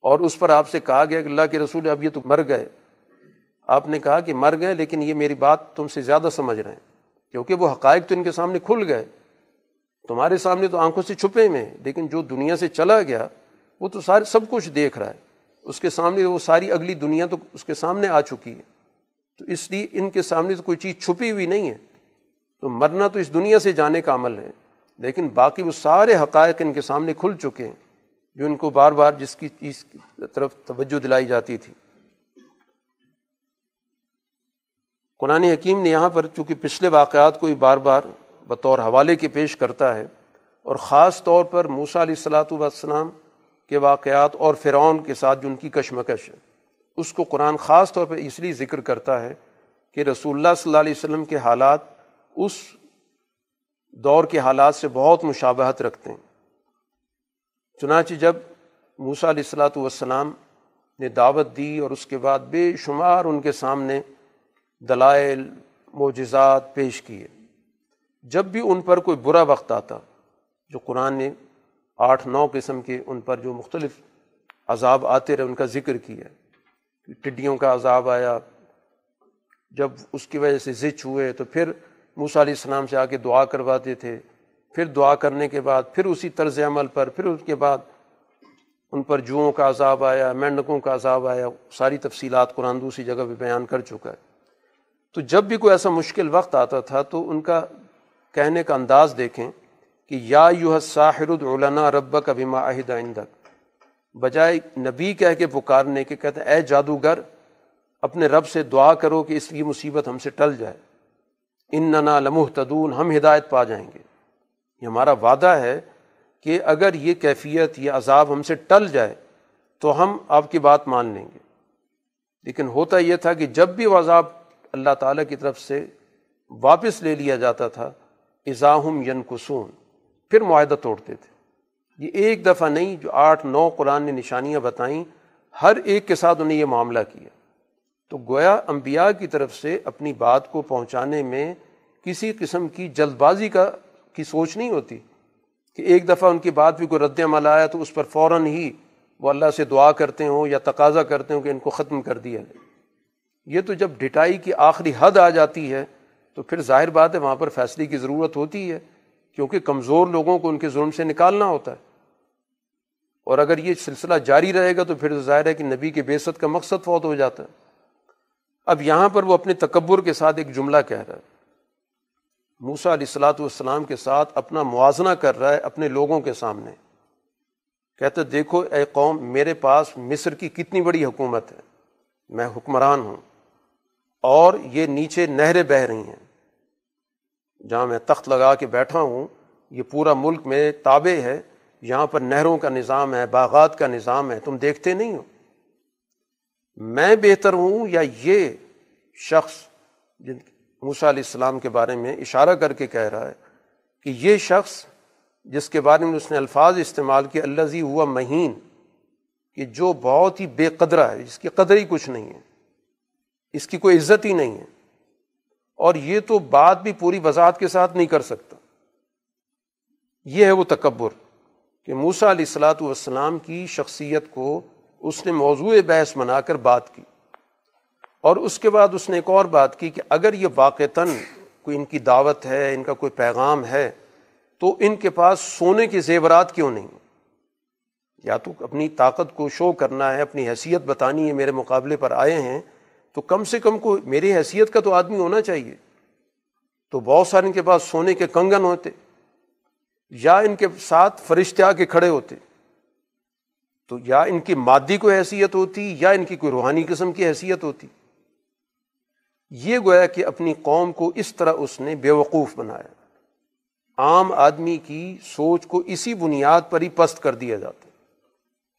اور اس پر آپ سے کہا گیا کہ اللہ کے رسول اب یہ تو مر گئے۔ آپ نے کہا کہ مر گئے لیکن یہ میری بات تم سے زیادہ سمجھ رہے ہیں۔ کیونکہ وہ حقائق تو ان کے سامنے کھل گئے۔ تمہارے سامنے تو آنکھوں سے چھپے میں لیکن جو دنیا سے چلا گیا، وہ تو سارے، سب کچھ دیکھ رہا ہے۔ اس کے سامنے وہ ساری اگلی دنیا تو اس کے سامنے آ چکی ہے۔ تو اس لیے ان کے سامنے تو کوئی چیز چھپی ہوئی نہیں ہے۔ تو مرنا تو اس دنیا سے جانے کا عمل ہے، لیکن باقی وہ سارے حقائق ان کے سامنے کھل چکے ہیں، جو ان کو بار بار جس کی چیز کی طرف توجہ دلائی جاتی تھی۔ قرآن حکیم نے یہاں پر چونکہ پچھلے واقعات کو ہی بار بار بطور حوالے کے پیش کرتا ہے اور خاص طور پر موسا علیہ السلاۃ والسلام کے واقعات اور فرعون کے ساتھ جو ان کی کشمکش ہے، اس کو قرآن خاص طور پر اس لیے ذکر کرتا ہے کہ رسول اللہ صلی اللہ علیہ وسلم کے حالات اس دور کے حالات سے بہت مشابہت رکھتے ہیں۔ چنانچہ جب موسا علیہ السلاۃ والسلام نے دعوت دی اور اس کے بعد بے شمار ان کے سامنے دلائل، معجزات پیش کیے۔ جب بھی ان پر کوئی برا وقت آتا، جو قرآن نے آٹھ نو قسم کے ان پر جو مختلف عذاب آتے رہے، ان کا ذکر کیا، ٹڈیوں کا عذاب آیا، جب اس کی وجہ سے زچ ہوئے، تو پھر موسیٰ علیہ السلام سے آ کے دعا کرواتے تھے۔ پھر دعا کرنے کے بعد، پھر اسی طرز عمل پر، پھر اس کے بعد ان پر جوؤں کا عذاب آیا، مینڈکوں کا عذاب آیا، ساری تفصیلات قرآن دوسری جگہ پہ بیان کر چکا ہے۔ تو جب بھی کوئی ایسا مشکل وقت آتا تھا تو ان کا کہنے کا انداز دیکھیں کہ یا یو ساحر العلنا رب کا بما عہد آئندک بجائے نبی کہہ کے پکارنے کے کہتے اے جادوگر، اپنے رب سے دعا کرو کہ اس کی مصیبت ہم سے ٹل جائے۔ ان ننا لمحتدون، ہم ہدایت پا جائیں گے۔ یہ ہمارا وعدہ ہے کہ اگر یہ کیفیت، یہ عذاب ہم سے ٹل جائے تو ہم آپ کی بات مان لیں گے۔ لیکن ہوتا یہ تھا کہ جب بھی وہ عذاب اللہ تعالیٰ کی طرف سے واپس لے لیا جاتا تھا اضاحم ین کسون پھر معاہدہ توڑتے تھے۔ یہ ایک دفعہ نہیں، جو آٹھ، نو قرآن نے نشانیاں بتائیں، ہر ایک کے ساتھ انہیں یہ معاملہ کیا۔ تو گویا انبیاء کی طرف سے اپنی بات کو پہنچانے میں کسی قسم کی جلد بازی کا، کی سوچ نہیں ہوتی کہ ایک دفعہ ان کی بات بھی کوئی رد عمل آیا تو اس پر فوراً ہی وہ اللہ سے دعا کرتے ہوں یا تقاضا کرتے ہوں کہ ان کو ختم کر دیا جائے۔ یہ تو جب ڈٹائی کی آخری حد آ جاتی ہے، تو پھر ظاہر بات ہے وہاں پر فیصلے کی ضرورت ہوتی ہے، کیونکہ کمزور لوگوں کو ان کے ظلم سے نکالنا ہوتا ہے۔ اور اگر یہ سلسلہ جاری رہے گا تو پھر ظاہر ہے کہ نبی کے بیست کا مقصد فوت ہو جاتا ہے۔ اب یہاں پر وہ اپنے تکبر کے ساتھ ایک جملہ کہہ رہا ہے۔ موسا علیہ السلاۃ والسلام کے ساتھ اپنا موازنہ کر رہا ہے اپنے لوگوں کے سامنے۔ کہتے دیکھو اے قوم، میرے پاس مصر کی کتنی بڑی حکومت ہے، میں حکمران ہوں۔ اور یہ نیچے نہریں بہہ رہی ہیں۔ جہاں میں تخت لگا کے بیٹھا ہوں، یہ پورا ملک میں تابع ہے۔ یہاں پر نہروں کا نظام ہے، باغات کا نظام ہے۔ تم دیکھتے نہیں ہو۔ میں بہتر ہوں یا یہ شخص جن موسیٰ علیہ السلام کے بارے میں اشارہ کر کے کہہ رہا ہے کہ یہ شخص جس کے بارے میں اس نے الفاظ استعمال کیا اللہ زی ہوا مہین، کہ جو بہت ہی بے قدرہ ہے جس کی قدر ہی کچھ نہیں ہے۔ اس کی کوئی عزت ہی نہیں ہے۔ اور یہ تو بات بھی پوری وضاحت کے ساتھ نہیں کر سکتا۔ یہ ہے وہ تکبر کہ موسا علیہ السلاۃ والسلام کی شخصیت کو اس نے موضوع بحث بنا کر بات کی۔ اور اس کے بعد اس نے ایک اور بات کی کہ اگر یہ واقعتاً کوئی ان کی دعوت ہے، ان کا کوئی پیغام ہے، تو ان کے پاس سونے کے زیورات کیوں نہیں؟ یا تو اپنی طاقت کو شو کرنا ہے، اپنی حیثیت بتانی ہے، میرے مقابلے پر آئے ہیں تو کم سے کم کو میری حیثیت کا تو آدمی ہونا چاہیے۔ تو بہت سارے ان کے پاس سونے کے کنگن ہوتے، یا ان کے ساتھ فرشتے آ کے کھڑے ہوتے۔ تو یا ان کی مادی کوئی حیثیت ہوتی، یا ان کی کوئی روحانی قسم کی حیثیت ہوتی۔ یہ گویا کہ اپنی قوم کو اس طرح اس نے بے وقوف بنایا۔ عام آدمی کی سوچ کو اسی بنیاد پر ہی پست کر دیا جاتا۔ ہے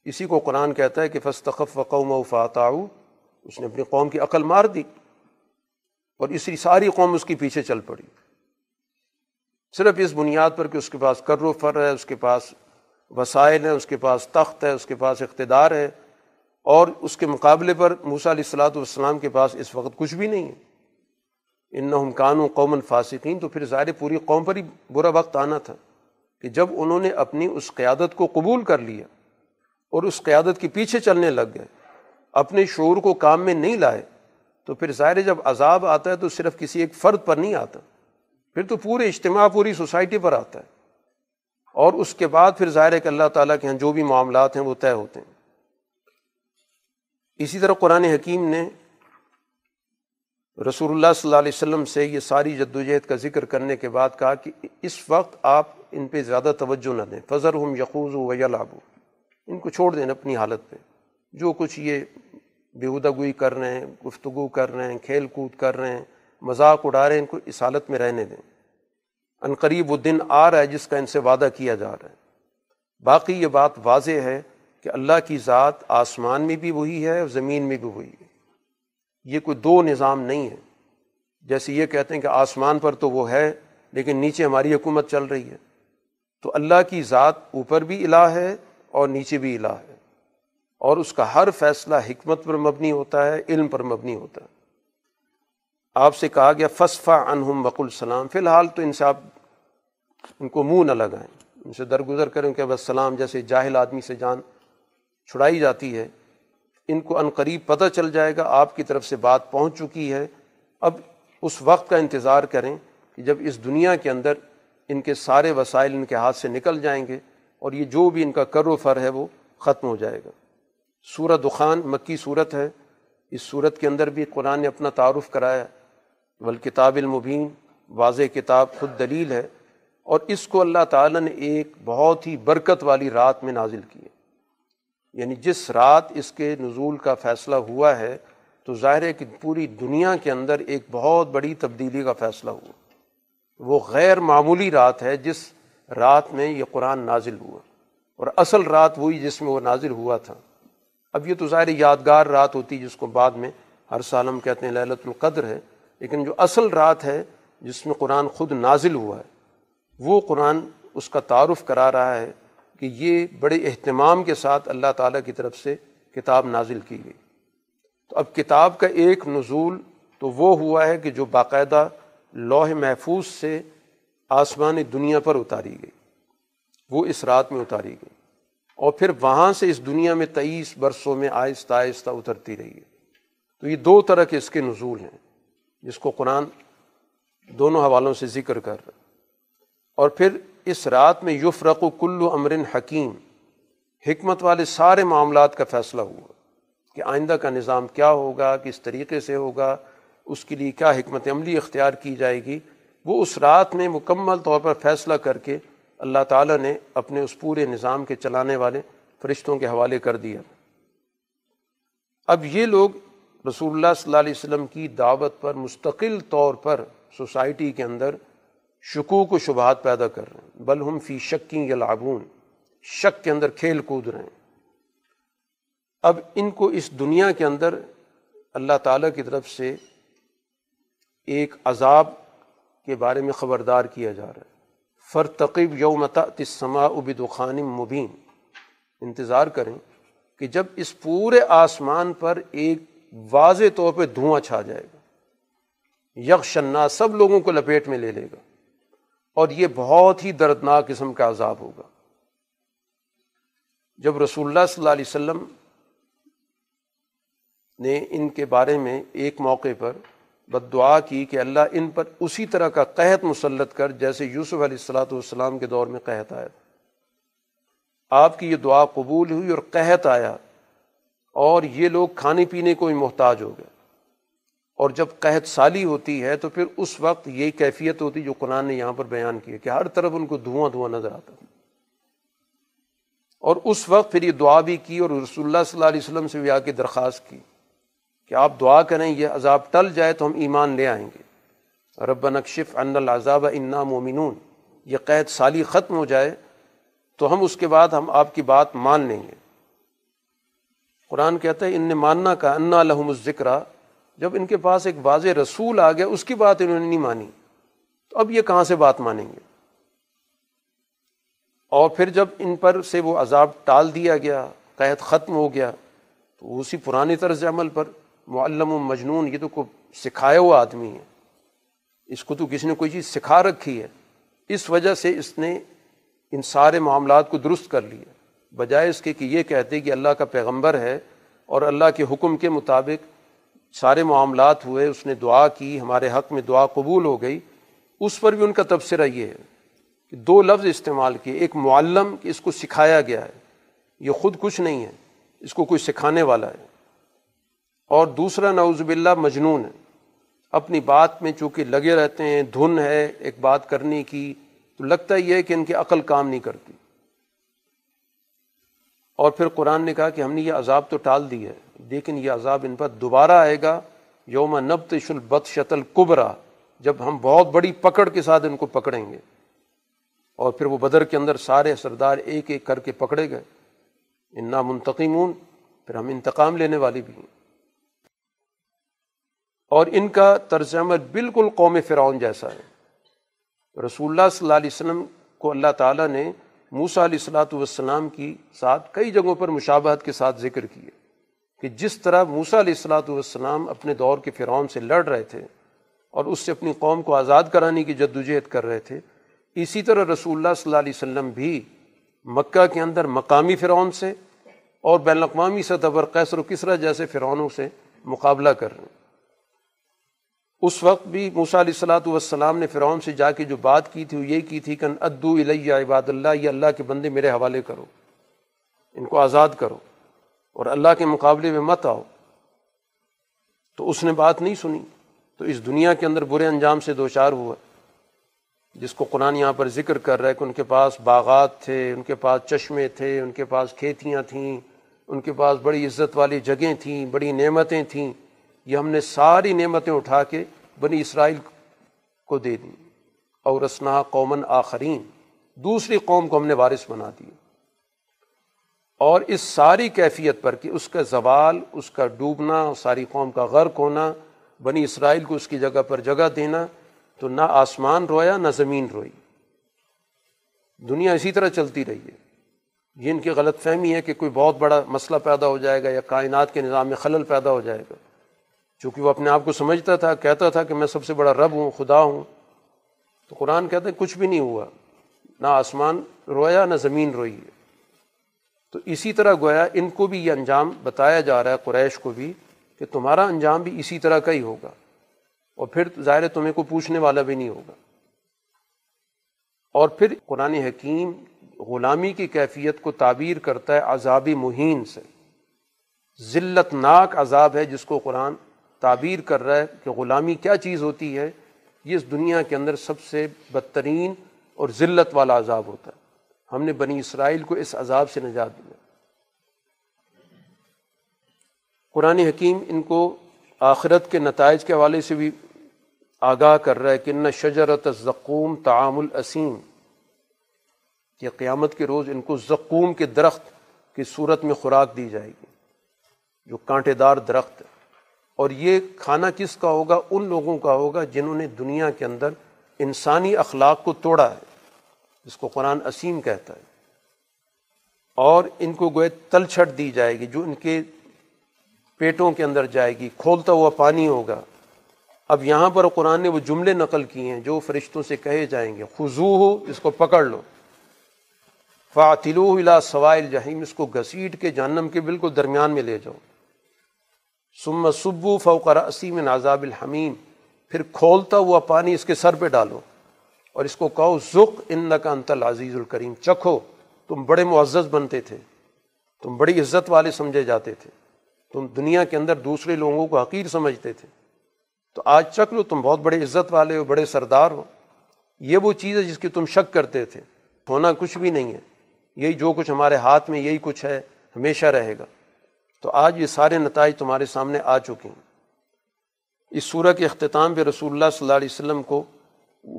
اسی کو قرآن کہتا ہے کہ فستخف و قوم و فاتاؤ اس نے اپنی قوم کی عقل مار دی اور اسی ساری قوم اس کے پیچھے چل پڑی۔ صرف اس بنیاد پر کہ اس کے پاس کر و فر ہے، اس کے پاس وسائل ہیں، اس کے پاس تخت ہے اس کے پاس اقتدار ہے اور اس کے مقابلے پر موسیٰ علیہ السلاۃ والسلام کے پاس اس وقت کچھ بھی نہیں ہے۔ ان نہ قانون قومن فاسقین، تو پھر ظاہر پوری قوم پر ہی برا وقت آنا تھا کہ جب انہوں نے اپنی اس قیادت کو قبول کر لیا اور اس قیادت کے پیچھے چلنے لگ گئے۔ اپنے شعور کو کام میں نہیں لائے، تو پھر ظاہر جب عذاب آتا ہے تو صرف کسی ایک فرد پر نہیں آتا، پھر تو پورے اجتماع، پوری سوسائٹی پر آتا ہے۔ اور اس کے بعد پھر ظاہر ہے کہ اللہ تعالیٰ کے یہاں جو بھی معاملات ہیں وہ طے ہوتے ہیں۔ اسی طرح قرآن حکیم نے رسول اللہ صلی اللہ علیہ وسلم سے یہ ساری جد وجہد کا ذکر کرنے کے بعد کہا کہ اس وقت آپ ان پہ زیادہ توجہ نہ دیں۔ فضر ہم یقوز و لابو ان کو چھوڑ دیں اپنی حالت پہ۔ جو کچھ یہ بےودہ گوئی کر رہے ہیں، گفتگو کر رہے ہیں، کھیل کود کر رہے ہیں، مذاق اڑا رہے ہیں، ان کو اس حالت میں رہنے دیں۔ ان قریب وہ دن آ رہا ہے جس کا ان سے وعدہ کیا جا رہا ہے۔ باقی یہ بات واضح ہے کہ اللہ کی ذات آسمان میں بھی وہی ہے اور زمین میں بھی وہی ہے۔ یہ کوئی دو نظام نہیں ہے۔ جیسے یہ کہتے ہیں کہ آسمان پر تو وہ ہے، لیکن نیچے ہماری حکومت چل رہی ہے۔ تو اللہ کی ذات اوپر بھی الہ ہے اور نیچے بھی الہ ہے۔ اور اس کا ہر فیصلہ حکمت پر مبنی ہوتا ہے، علم پر مبنی ہوتا ہے۔ آپ سے کہا گیا فصفہ انہم وق السلام فی الحال تو ان سے آپ، ان کو منہ نہ لگائیں۔ ان سے درگزر کریں کہ بس سلام جیسے جاہل آدمی سے جان چھڑائی جاتی ہے۔ ان کو ان قریب پتہ چل جائے گا، آپ کی طرف سے بات پہنچ چکی ہے۔ اب اس وقت کا انتظار کریں کہ جب اس دنیا کے اندر ان کے سارے وسائل ان کے ہاتھ سے نکل جائیں گے اور یہ جو بھی ان کا کر و فر ہے وہ ختم ہو جائے گا۔ سورت دخان مکی صورت ہے۔ اس صورت کے اندر بھی قرآن نے اپنا تعارف کرایا۔ والکتاب المبین، واضح کتاب خود دلیل ہے۔ اور اس کو اللہ تعالیٰ نے ایک بہت ہی برکت والی رات میں نازل کی ہے۔ یعنی جس رات اس کے نزول کا فیصلہ ہوا ہے، تو ظاہر ہے کہ پوری دنیا کے اندر ایک بہت بڑی تبدیلی کا فیصلہ ہوا۔ وہ غیر معمولی رات ہے جس رات میں یہ قرآن نازل ہوا۔ اور اصل رات وہی جس میں وہ نازل ہوا تھا۔ اب یہ تو ظاہر یادگار رات ہوتی جس کو بعد میں ہر سال ہم کہتے ہیں للت القدر ہے، لیکن جو اصل رات ہے جس میں قرآن خود نازل ہوا ہے، وہ قرآن اس کا تعارف کرا رہا ہے کہ یہ بڑے اہتمام کے ساتھ اللہ تعالیٰ کی طرف سے کتاب نازل کی گئی۔ تو اب کتاب کا ایک نزول تو وہ ہوا ہے کہ جو باقاعدہ لوح محفوظ سے آسمانی دنیا پر اتاری گئی۔ وہ اس رات میں اتاری گئی۔ اور پھر وہاں سے اس دنیا میں تیئیس برسوں میں آہستہ آہستہ اترتی رہی ہے۔ تو یہ دو طرح کے اس کے نزول ہیں، جس کو قرآن دونوں حوالوں سے ذکر کر رہا اور پھر اس رات میں یفرق و کلو امرن حکیم، حکمت والے سارے معاملات کا فیصلہ ہوا کہ آئندہ کا نظام کیا ہوگا، کس طریقے سے ہوگا، اس کے لیے کیا حکمت عملی اختیار کی جائے گی۔ وہ اس رات میں مکمل طور پر فیصلہ کر کے اللہ تعالیٰ نے اپنے اس پورے نظام کے چلانے والے فرشتوں کے حوالے کر دیا۔ اب یہ لوگ رسول اللہ صلی اللہ علیہ وسلم کی دعوت پر مستقل طور پر سوسائٹی کے اندر شکوک و شبہات پیدا کر رہے ہیں۔ بل ہم فی شکیں یا لابون شک کے اندر کھیل کود رہے ہیں۔ اب ان کو اس دنیا کے اندر اللہ تعالیٰ کی طرف سے ایک عذاب کے بارے میں خبردار کیا جا رہا ہے۔ فرتقب یومتا تسما ابد خانم مبین۔ انتظار کریں کہ جب اس پورے آسمان پر ایک واضح طور پہ دھواں چھا جائے گا یکشنا سب لوگوں کو لپیٹ میں لے لے گا، اور یہ بہت ہی دردناک قسم کا عذاب ہوگا۔ جب رسول اللہ صلی اللہ علیہ وسلم نے ان کے بارے میں ایک موقع پر بد دعا کی کہ اللہ ان پر اسی طرح کا قحط مسلط کر جیسے یوسف علیہ السلاۃ والسلام کے دور میں قحط آیا آپ کی یہ دعا قبول ہوئی اور قحط آیا اور یہ لوگ کھانے پینے کو ہی محتاج ہو گئے۔ اور جب قحط سالی ہوتی ہے تو پھر اس وقت یہی کیفیت ہوتی جو قرآن نے یہاں پر بیان کی ہے کہ ہر طرف ان کو دھواں دھواں نظر آتا۔ اور اس وقت پھر یہ دعا بھی کی اور رسول اللہ صلی اللہ علیہ وسلم سے بھی آ کے درخواست کی۔ کہ آپ دعا کریں، یہ عذاب ٹل جائے تو ہم ایمان لے آئیں گے۔ رب نقشف ان العذاب، انا مومنون۔ یہ قید سالی ختم ہو جائے تو ہم اس کے بعد ہم آپ کی بات مان لیں گے۔ قرآن کہتا ہے ان نے ماننا کا انا الحم الذکر۔ جب ان کے پاس ایک واضح رسول آ گیا، اس کی بات انہوں نے نہیں مانی۔ تو اب یہ کہاں سے بات مانیں گے؟ اور پھر جب ان پر سے وہ عذاب ٹال دیا گیا، قید ختم ہو گیا، تو اسی پرانی طرز عمل پر معلم و مجنون، یہ تو کو سکھایا ہوا آدمی ہے۔ اس کو تو کسی نے کوئی چیز سکھا رکھی ہے۔ اس وجہ سے اس نے ان سارے معاملات کو درست کر لیا۔ بجائے اس کے کہ یہ کہتے کہ اللہ کا پیغمبر ہے اور اللہ کے حکم کے مطابق سارے معاملات ہوئے، اس نے دعا کی، ہمارے حق میں دعا قبول ہو گئی۔ اس پر بھی ان کا تبصرہ یہ ہے کہ دو لفظ استعمال کیے۔ ایک معلم، کہ اس کو سکھایا گیا ہے۔ یہ خود کچھ نہیں ہے، اس کو کوئی سکھانے والا ہے۔ اور دوسرا نعوذ باللہ مجنون ہے۔ اپنی بات میں چونکہ لگے رہتے ہیں، دھن ہے ایک بات کرنے کی، تو لگتا یہ ہے کہ ان کی عقل کام نہیں کرتی اور پھر قرآن نے کہا کہ ہم نے یہ عذاب تو ٹال دی ہے، لیکن یہ عذاب ان پر دوبارہ آئے گا۔ یوم نبت شلبت شتل کبرا جب ہم بہت بڑی پکڑ کے ساتھ ان کو پکڑیں گے۔ اور پھر وہ بدر کے اندر سارے سردار ایک ایک کر کے پکڑے گئے۔ انا منتقمون، پھر ہم انتقام لینے والی بھی ہیں۔ اور ان کا طرز عمل بالکل قوم فرعون جیسا ہے۔ رسول اللہ صلی اللہ علیہ وسلم کو اللہ تعالیٰ نے موسا علیہ السلاۃ والسلام کی ساتھ کئی جگہوں پر مشابہت کے ساتھ ذکر کیے کہ جس طرح موسا علیہ السلاۃ والسلام اپنے دور کے فرعون سے لڑ رہے تھے اور اس سے اپنی قوم کو آزاد کرانے کی جد وجہد کر رہے تھے، اسی طرح رسول اللہ صلی اللہ علیہ وسلم بھی مکہ کے اندر مقامی فرعون سے اور بین الاقوامی سطح پر قیصر و کسرا جیسے فرعونوں سے مقابلہ کر رہے ہیں۔ اس وقت بھی موسا علیہ السلاۃ والسلام نے فرعون سے جا کے جو بات کی تھی وہ یہ کی تھی کہ ادو الیہ عباد اللہ، یہ اللہ کے بندے میرے حوالے کرو، ان کو آزاد کرو اور اللہ کے مقابلے میں مت آؤ۔ تو اس نے بات نہیں سنی۔ تو اس دنیا کے اندر برے انجام سے دو چار ہوا جس کو قرآن یہاں پر ذکر کر رہا ہے کہ ان کے پاس باغات تھے، ان کے پاس چشمے تھے، ان کے پاس کھیتیاں تھیں، ان کے پاس بڑی عزت والی جگہیں تھیں، بڑی نعمتیں تھیں۔ یہ ہم نے ساری نعمتیں اٹھا کے بنی اسرائیل کو دے دیں اور اسنا قومن آخرین، دوسری قوم کو ہم نے وارث بنا دی اور اس ساری کیفیت پر کہ اس کا زوال، اس کا ڈوبنا، ساری قوم کا غرق ہونا، بنی اسرائیل کو اس کی جگہ پر جگہ دینا، تو نہ آسمان رویا، نہ زمین روئی۔ دنیا اسی طرح چلتی رہی ہے۔ یہ ان کی غلط فہمی ہے کہ کوئی بہت بڑا مسئلہ پیدا ہو جائے گا یا کائنات کے نظام میں خلل پیدا ہو جائے گا۔ چونکہ وہ اپنے آپ کو سمجھتا تھا، کہتا تھا کہ میں سب سے بڑا رب ہوں، خدا ہوں۔ تو قرآن کہتے ہیں کچھ بھی نہیں ہوا۔ نہ آسمان رویا، نہ زمین روئی۔ ہے تو اسی طرح گویا ان کو بھی یہ انجام بتایا جا رہا ہے، قریش کو بھی، کہ تمہارا انجام بھی اسی طرح کا ہی ہوگا۔ اور پھر ظاہر تمہیں کو پوچھنے والا بھی نہیں ہوگا۔ اور پھر قرآن حکیم غلامی کی کیفیت کو تعبیر کرتا ہے عذابی مہین سے۔ ذلت ناک عذاب ہے جس کو قرآن تعبیر کر رہا ہے کہ غلامی کیا چیز ہوتی ہے، یہ اس دنیا کے اندر سب سے بدترین اور ذلت والا عذاب ہوتا ہے۔ ہم نے بنی اسرائیل کو اس عذاب سے نجات دیا قرآن حکیم ان کو آخرت کے نتائج کے حوالے سے بھی آگاہ کر رہا ہے کہ نہ شجرت زقوم تعام الاسیم کہ قیامت کے روز ان کو زقوم کے درخت کی صورت میں خوراک دی جائے گی، جو کانٹے دار درخت ہے۔ اور یہ کھانا کس کا ہوگا؟ ان لوگوں کا ہوگا جنہوں نے دنیا کے اندر انسانی اخلاق کو توڑا ہے، جس کو قرآن اسیم کہتا ہے۔ اور ان کو گوئے تل چھٹ دی جائے گی، جو ان کے پیٹوں کے اندر جائے گی، کھولتا ہوا پانی ہوگا۔ اب یہاں پر قرآن نے وہ جملے نقل کیے ہیں جو فرشتوں سے کہے جائیں گے خضو ہو اس کو پکڑ لو۔ فاطلو الا سوائل جہیم اس کو گھسیٹ کے جہنم کے بالکل درمیان میں لے جاؤ۔ سم سبو فوقر اسیم نازاب الحمیم پھر کھولتا ہوا پانی اس کے سر پہ ڈالو۔ اور اس کو کہو ذخ ان کا انتل عزیز الکریم۔ چکھو، تم بڑے معزز بنتے تھے۔ تم بڑی عزت والے سمجھے جاتے تھے۔ تم دنیا کے اندر دوسرے لوگوں کو حقیر سمجھتے تھے۔ تو آج چک لو، تم بہت بڑے عزت والے ہو، بڑے سردار ہو۔ یہ وہ چیز ہے جس کی تم شک کرتے تھے۔ ہونا کچھ بھی نہیں ہے۔ یہی جو کچھ ہمارے ہاتھ میں، یہی کچھ ہے، ہمیشہ رہے گا۔ تو آج یہ سارے نتائج تمہارے سامنے آ چکے ہیں۔ اس صورت کے اختتام پہ رسول اللہ صلی اللہ علیہ وسلم کو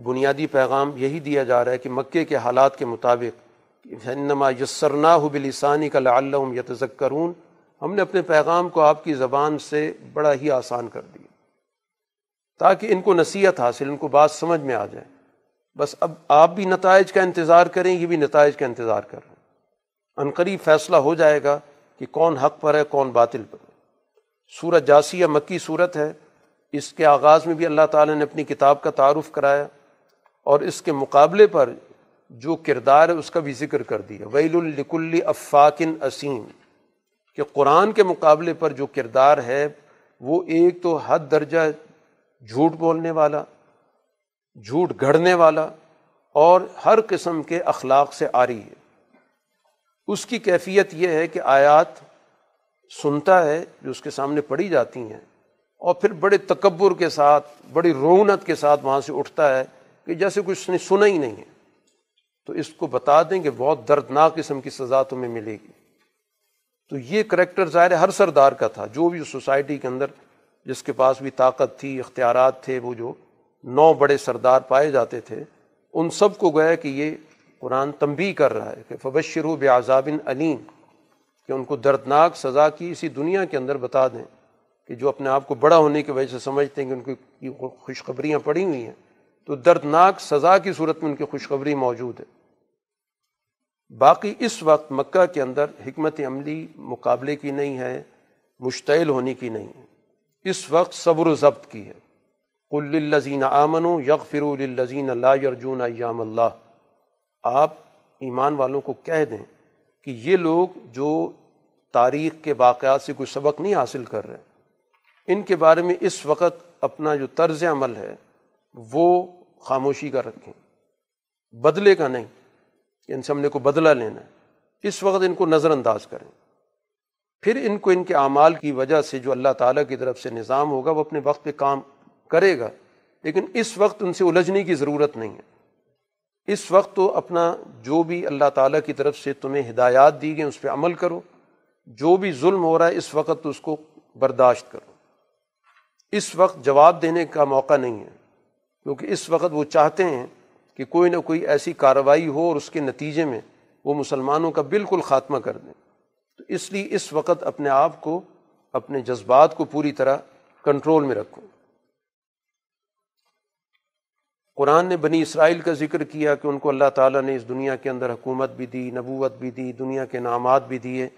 بنیادی پیغام یہی دیا جا رہا ہے کہ مکے کے حالات کے مطابق انما یسرنا بلسانی کا لعلہم یتذکرون ہم نے اپنے پیغام کو آپ کی زبان سے بڑا ہی آسان کر دیا۔ تاکہ ان کو نصیحت حاصل، ان کو بات سمجھ میں آ جائے۔ بس اب آپ بھی نتائج کا انتظار کریں، یہ بھی نتائج کا انتظار کر رہے ہیں۔ عنقریب فیصلہ ہو جائے گا۔ کہ کون حق پر ہے، کون باطل پر ہے۔ سورت جاسیہ مکی صورت ہے۔ اس کے آغاز میں بھی اللہ تعالیٰ نے اپنی کتاب کا تعارف کرایا اور اس کے مقابلے پر جو کردار ہے، اس کا بھی ذکر کر دیا۔ ویل الکل افاقن اسیم۔ کہ قرآن کے مقابلے پر جو کردار ہے، وہ ایک تو حد درجہ جھوٹ بولنے والا، جھوٹ گھڑنے والا اور ہر قسم کے اخلاق سے آ رہی ہے۔ اس کی کیفیت یہ ہے کہ آیات سنتا ہے جو اس کے سامنے پڑھی جاتی ہیں اور پھر بڑے تکبر کے ساتھ، بڑی رونت کے ساتھ وہاں سے اٹھتا ہے کہ جیسے کچھ نے سنا ہی نہیں ہے۔ تو اس کو بتا دیں کہ بہت دردناک قسم کی سزا تمہیں ملے گی۔ تو یہ کریکٹر ظاہر ہر سردار کا تھا۔ جو بھی سوسائٹی کے اندر جس کے پاس بھی طاقت تھی، اختیارات تھے، وہ جو نو بڑے سردار پائے جاتے تھے، ان سب کو گویا کہ یہ قرآن تنبی کر رہا ہے کہ فبشر و علیم کہ ان کو دردناک سزا کی اسی دنیا کے اندر بتا دیں کہ جو اپنے آپ کو بڑا ہونے کی وجہ سے سمجھتے ہیں کہ ان کی خوشخبریاں پڑی ہوئی ہیں، تو دردناک سزا کی صورت میں ان کی خوشخبری موجود ہے۔ باقی اس وقت مکہ کے اندر حکمت عملی مقابلے کی نہیں ہے، مشتعل ہونے کی نہیں ہے۔ اس وقت صبر و ضبط کی ہے۔ کل الزین آمن و یغفر الزین اللہ ارجون ایام اللہ آپ ایمان والوں کو کہہ دیں کہ یہ لوگ جو تاریخ کے واقعات سے کوئی سبق نہیں حاصل کر رہے ان کے بارے میں اس وقت اپنا جو طرز عمل ہے، وہ خاموشی کا رکھیں۔ بدلے کا نہیں یعنی کہ ان سے ہم نے کو بدلہ لینا ہے۔ اس وقت ان کو نظر انداز کریں۔ پھر ان کو ان کے اعمال کی وجہ سے جو اللہ تعالیٰ کی طرف سے نظام ہوگا، وہ اپنے وقت پہ کام کرے گا، لیکن اس وقت ان سے الجھنے کی ضرورت نہیں ہے۔ اس وقت تو اپنا جو بھی اللہ تعالیٰ کی طرف سے تمہیں ہدایات دی گئیں، اس پہ عمل کرو۔ جو بھی ظلم ہو رہا ہے، اس وقت تو اس کو برداشت کرو۔ اس وقت جواب دینے کا موقع نہیں ہے، کیونکہ اس وقت وہ چاہتے ہیں کہ کوئی نہ کوئی ایسی کارروائی ہو اور اس کے نتیجے میں وہ مسلمانوں کا بالکل خاتمہ کر دیں۔ تو اس لیے اس وقت اپنے آپ کو، اپنے جذبات کو پوری طرح کنٹرول میں رکھوں قرآن نے بنی اسرائیل کا ذکر کیا کہ ان کو اللہ تعالیٰ نے اس دنیا کے اندر حکومت بھی دی، نبوت بھی دی، دنیا کے نامات بھی دیے،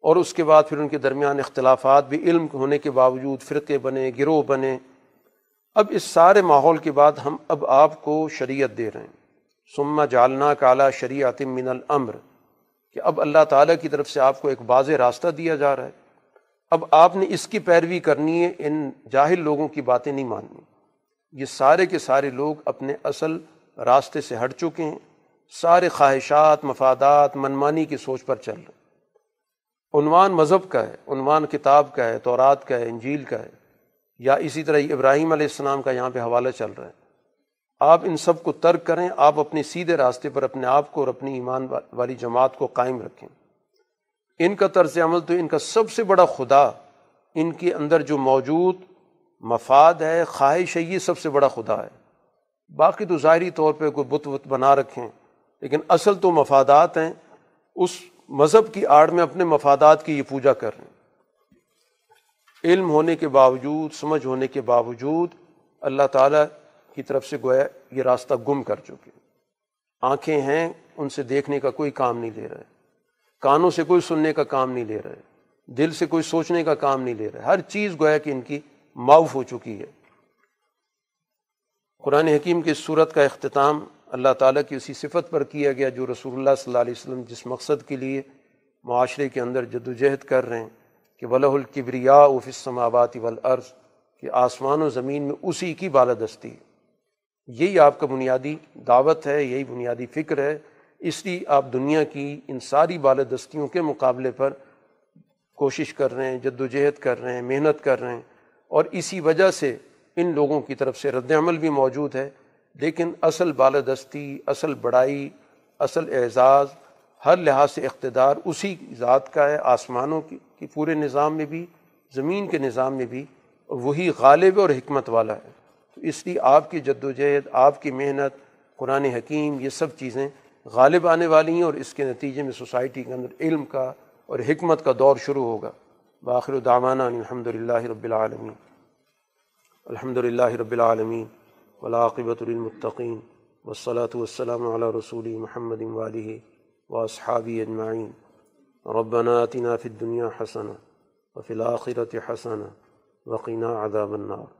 اور اس کے بعد پھر ان کے درمیان اختلافات بھی علم ہونے کے باوجود فرقے بنے، گروہ بنے۔ اب اس سارے ماحول کے بعد ہم اب آپ کو شریعت دے رہے ہیں۔ سما جالنا کالا شریعت من العمر کہ اب اللہ تعالیٰ کی طرف سے آپ کو ایک واضح راستہ دیا جا رہا ہے۔ اب آپ نے اس کی پیروی کرنی ہے، ان جاہل لوگوں کی باتیں نہیں ماننی۔ یہ سارے کے سارے لوگ اپنے اصل راستے سے ہٹ چکے ہیں۔ سارے خواہشات، مفادات، منمانی کی سوچ پر چل رہے عنوان مذہب کا ہے، عنوان کتاب کا ہے، تورات کا ہے، انجیل کا ہے، یا اسی طرح ابراہیم علیہ السلام کا یہاں پہ حوالہ چل رہا ہے۔ آپ ان سب کو ترک کریں، آپ اپنے سیدھے راستے پر اپنے آپ کو اور اپنی ایمان والی جماعت کو قائم رکھیں۔ ان کا طرز عمل تو ان کا سب سے بڑا خدا، ان کے اندر جو موجود مفاد ہے، خواہش ہے، یہ سب سے بڑا خدا ہے۔ باقی تو ظاہری طور پہ کوئی بت وت بنا رکھیں، لیکن اصل تو مفادات ہیں۔ اس مذہب کی آڑ میں اپنے مفادات کی یہ پوجا کر رہے ہیں۔ علم ہونے کے باوجود، سمجھ ہونے کے باوجود اللہ تعالیٰ کی طرف سے گویا یہ راستہ گم کر چکے آنکھیں ہیں، ان سے دیکھنے کا کوئی کام نہیں لے رہے۔ کانوں سے کوئی سننے کا کام نہیں لے رہے۔ دل سے کوئی سوچنے کا کام نہیں لے رہے۔ ہر چیز گویا کہ ان کی معاف ہو چکی ہے۔ قرآن حکیم کی صورت کا اختتام اللہ تعالیٰ کی اسی صفت پر کیا گیا جو رسول اللہ صلی اللہ علیہ وسلم جس مقصد کے لیے معاشرے کے اندر جد و جہد کر رہے ہیں کہ ولہ القبریا السماواتی ولعرض کہ آسمان و زمین میں اسی کی بالادستی یہی آپ کا بنیادی دعوت ہے، یہی بنیادی فکر ہے۔ اس لیے آپ دنیا کی ان ساری بالادستیوں کے مقابلے پر کوشش کر رہے ہیں جد و جہد کر رہے ہیں، محنت کر رہے ہیں۔ اور اسی وجہ سے ان لوگوں کی طرف سے رد عمل بھی موجود ہے۔ لیکن اصل بالادستی، اصل بڑائی، اصل اعزاز ہر لحاظ سے اقتدار اسی ذات کا ہے، آسمانوں کی پورے نظام میں بھی، زمین کے نظام میں بھی وہی غالب اور حکمت والا ہے۔ تو اس لیے آپ کی جد و جہد آپ کی محنت، قرآن حکیم، یہ سب چیزیں غالب آنے والی ہیں اور اس کے نتیجے میں سوسائٹی کے اندر علم کا اور حکمت کا دور شروع ہوگا۔ باخر الدامانہ الحمد للہ رب العالمین۔ الحمد للہ رب العالمین۔ ولاقبۃ المطقین وصلاۃ والسلام علی رسول محمد والی و اصحابی اجمعین۔ ربنا آتنا فی الدنیا حسنہ وفی الآخرت حسنہ وقینہ عذاب النار۔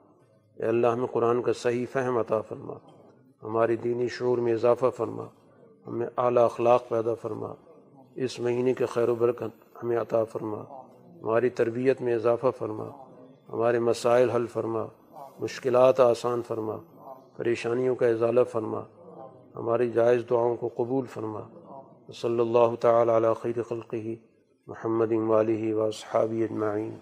اے اللہ، ہمیں قرآن کا صحیح فہم عطا فرما۔ ہماری دینی شعور میں اضافہ فرما۔ ہمیں اعلیٰ اخلاق پیدا فرما۔ اس مہینے کے خیر و برکت ہمیں عطا فرما۔ ہماری تربیت میں اضافہ فرما، ہمارے مسائل حل فرما، مشکلات آسان فرما، پریشانیوں کا اضالہ فرما، ہماری جائز دعاؤں کو قبول فرما۔ صلی اللہ تعالیٰ علی خیر خلقی محمد امالی و صحابی اجمعین۔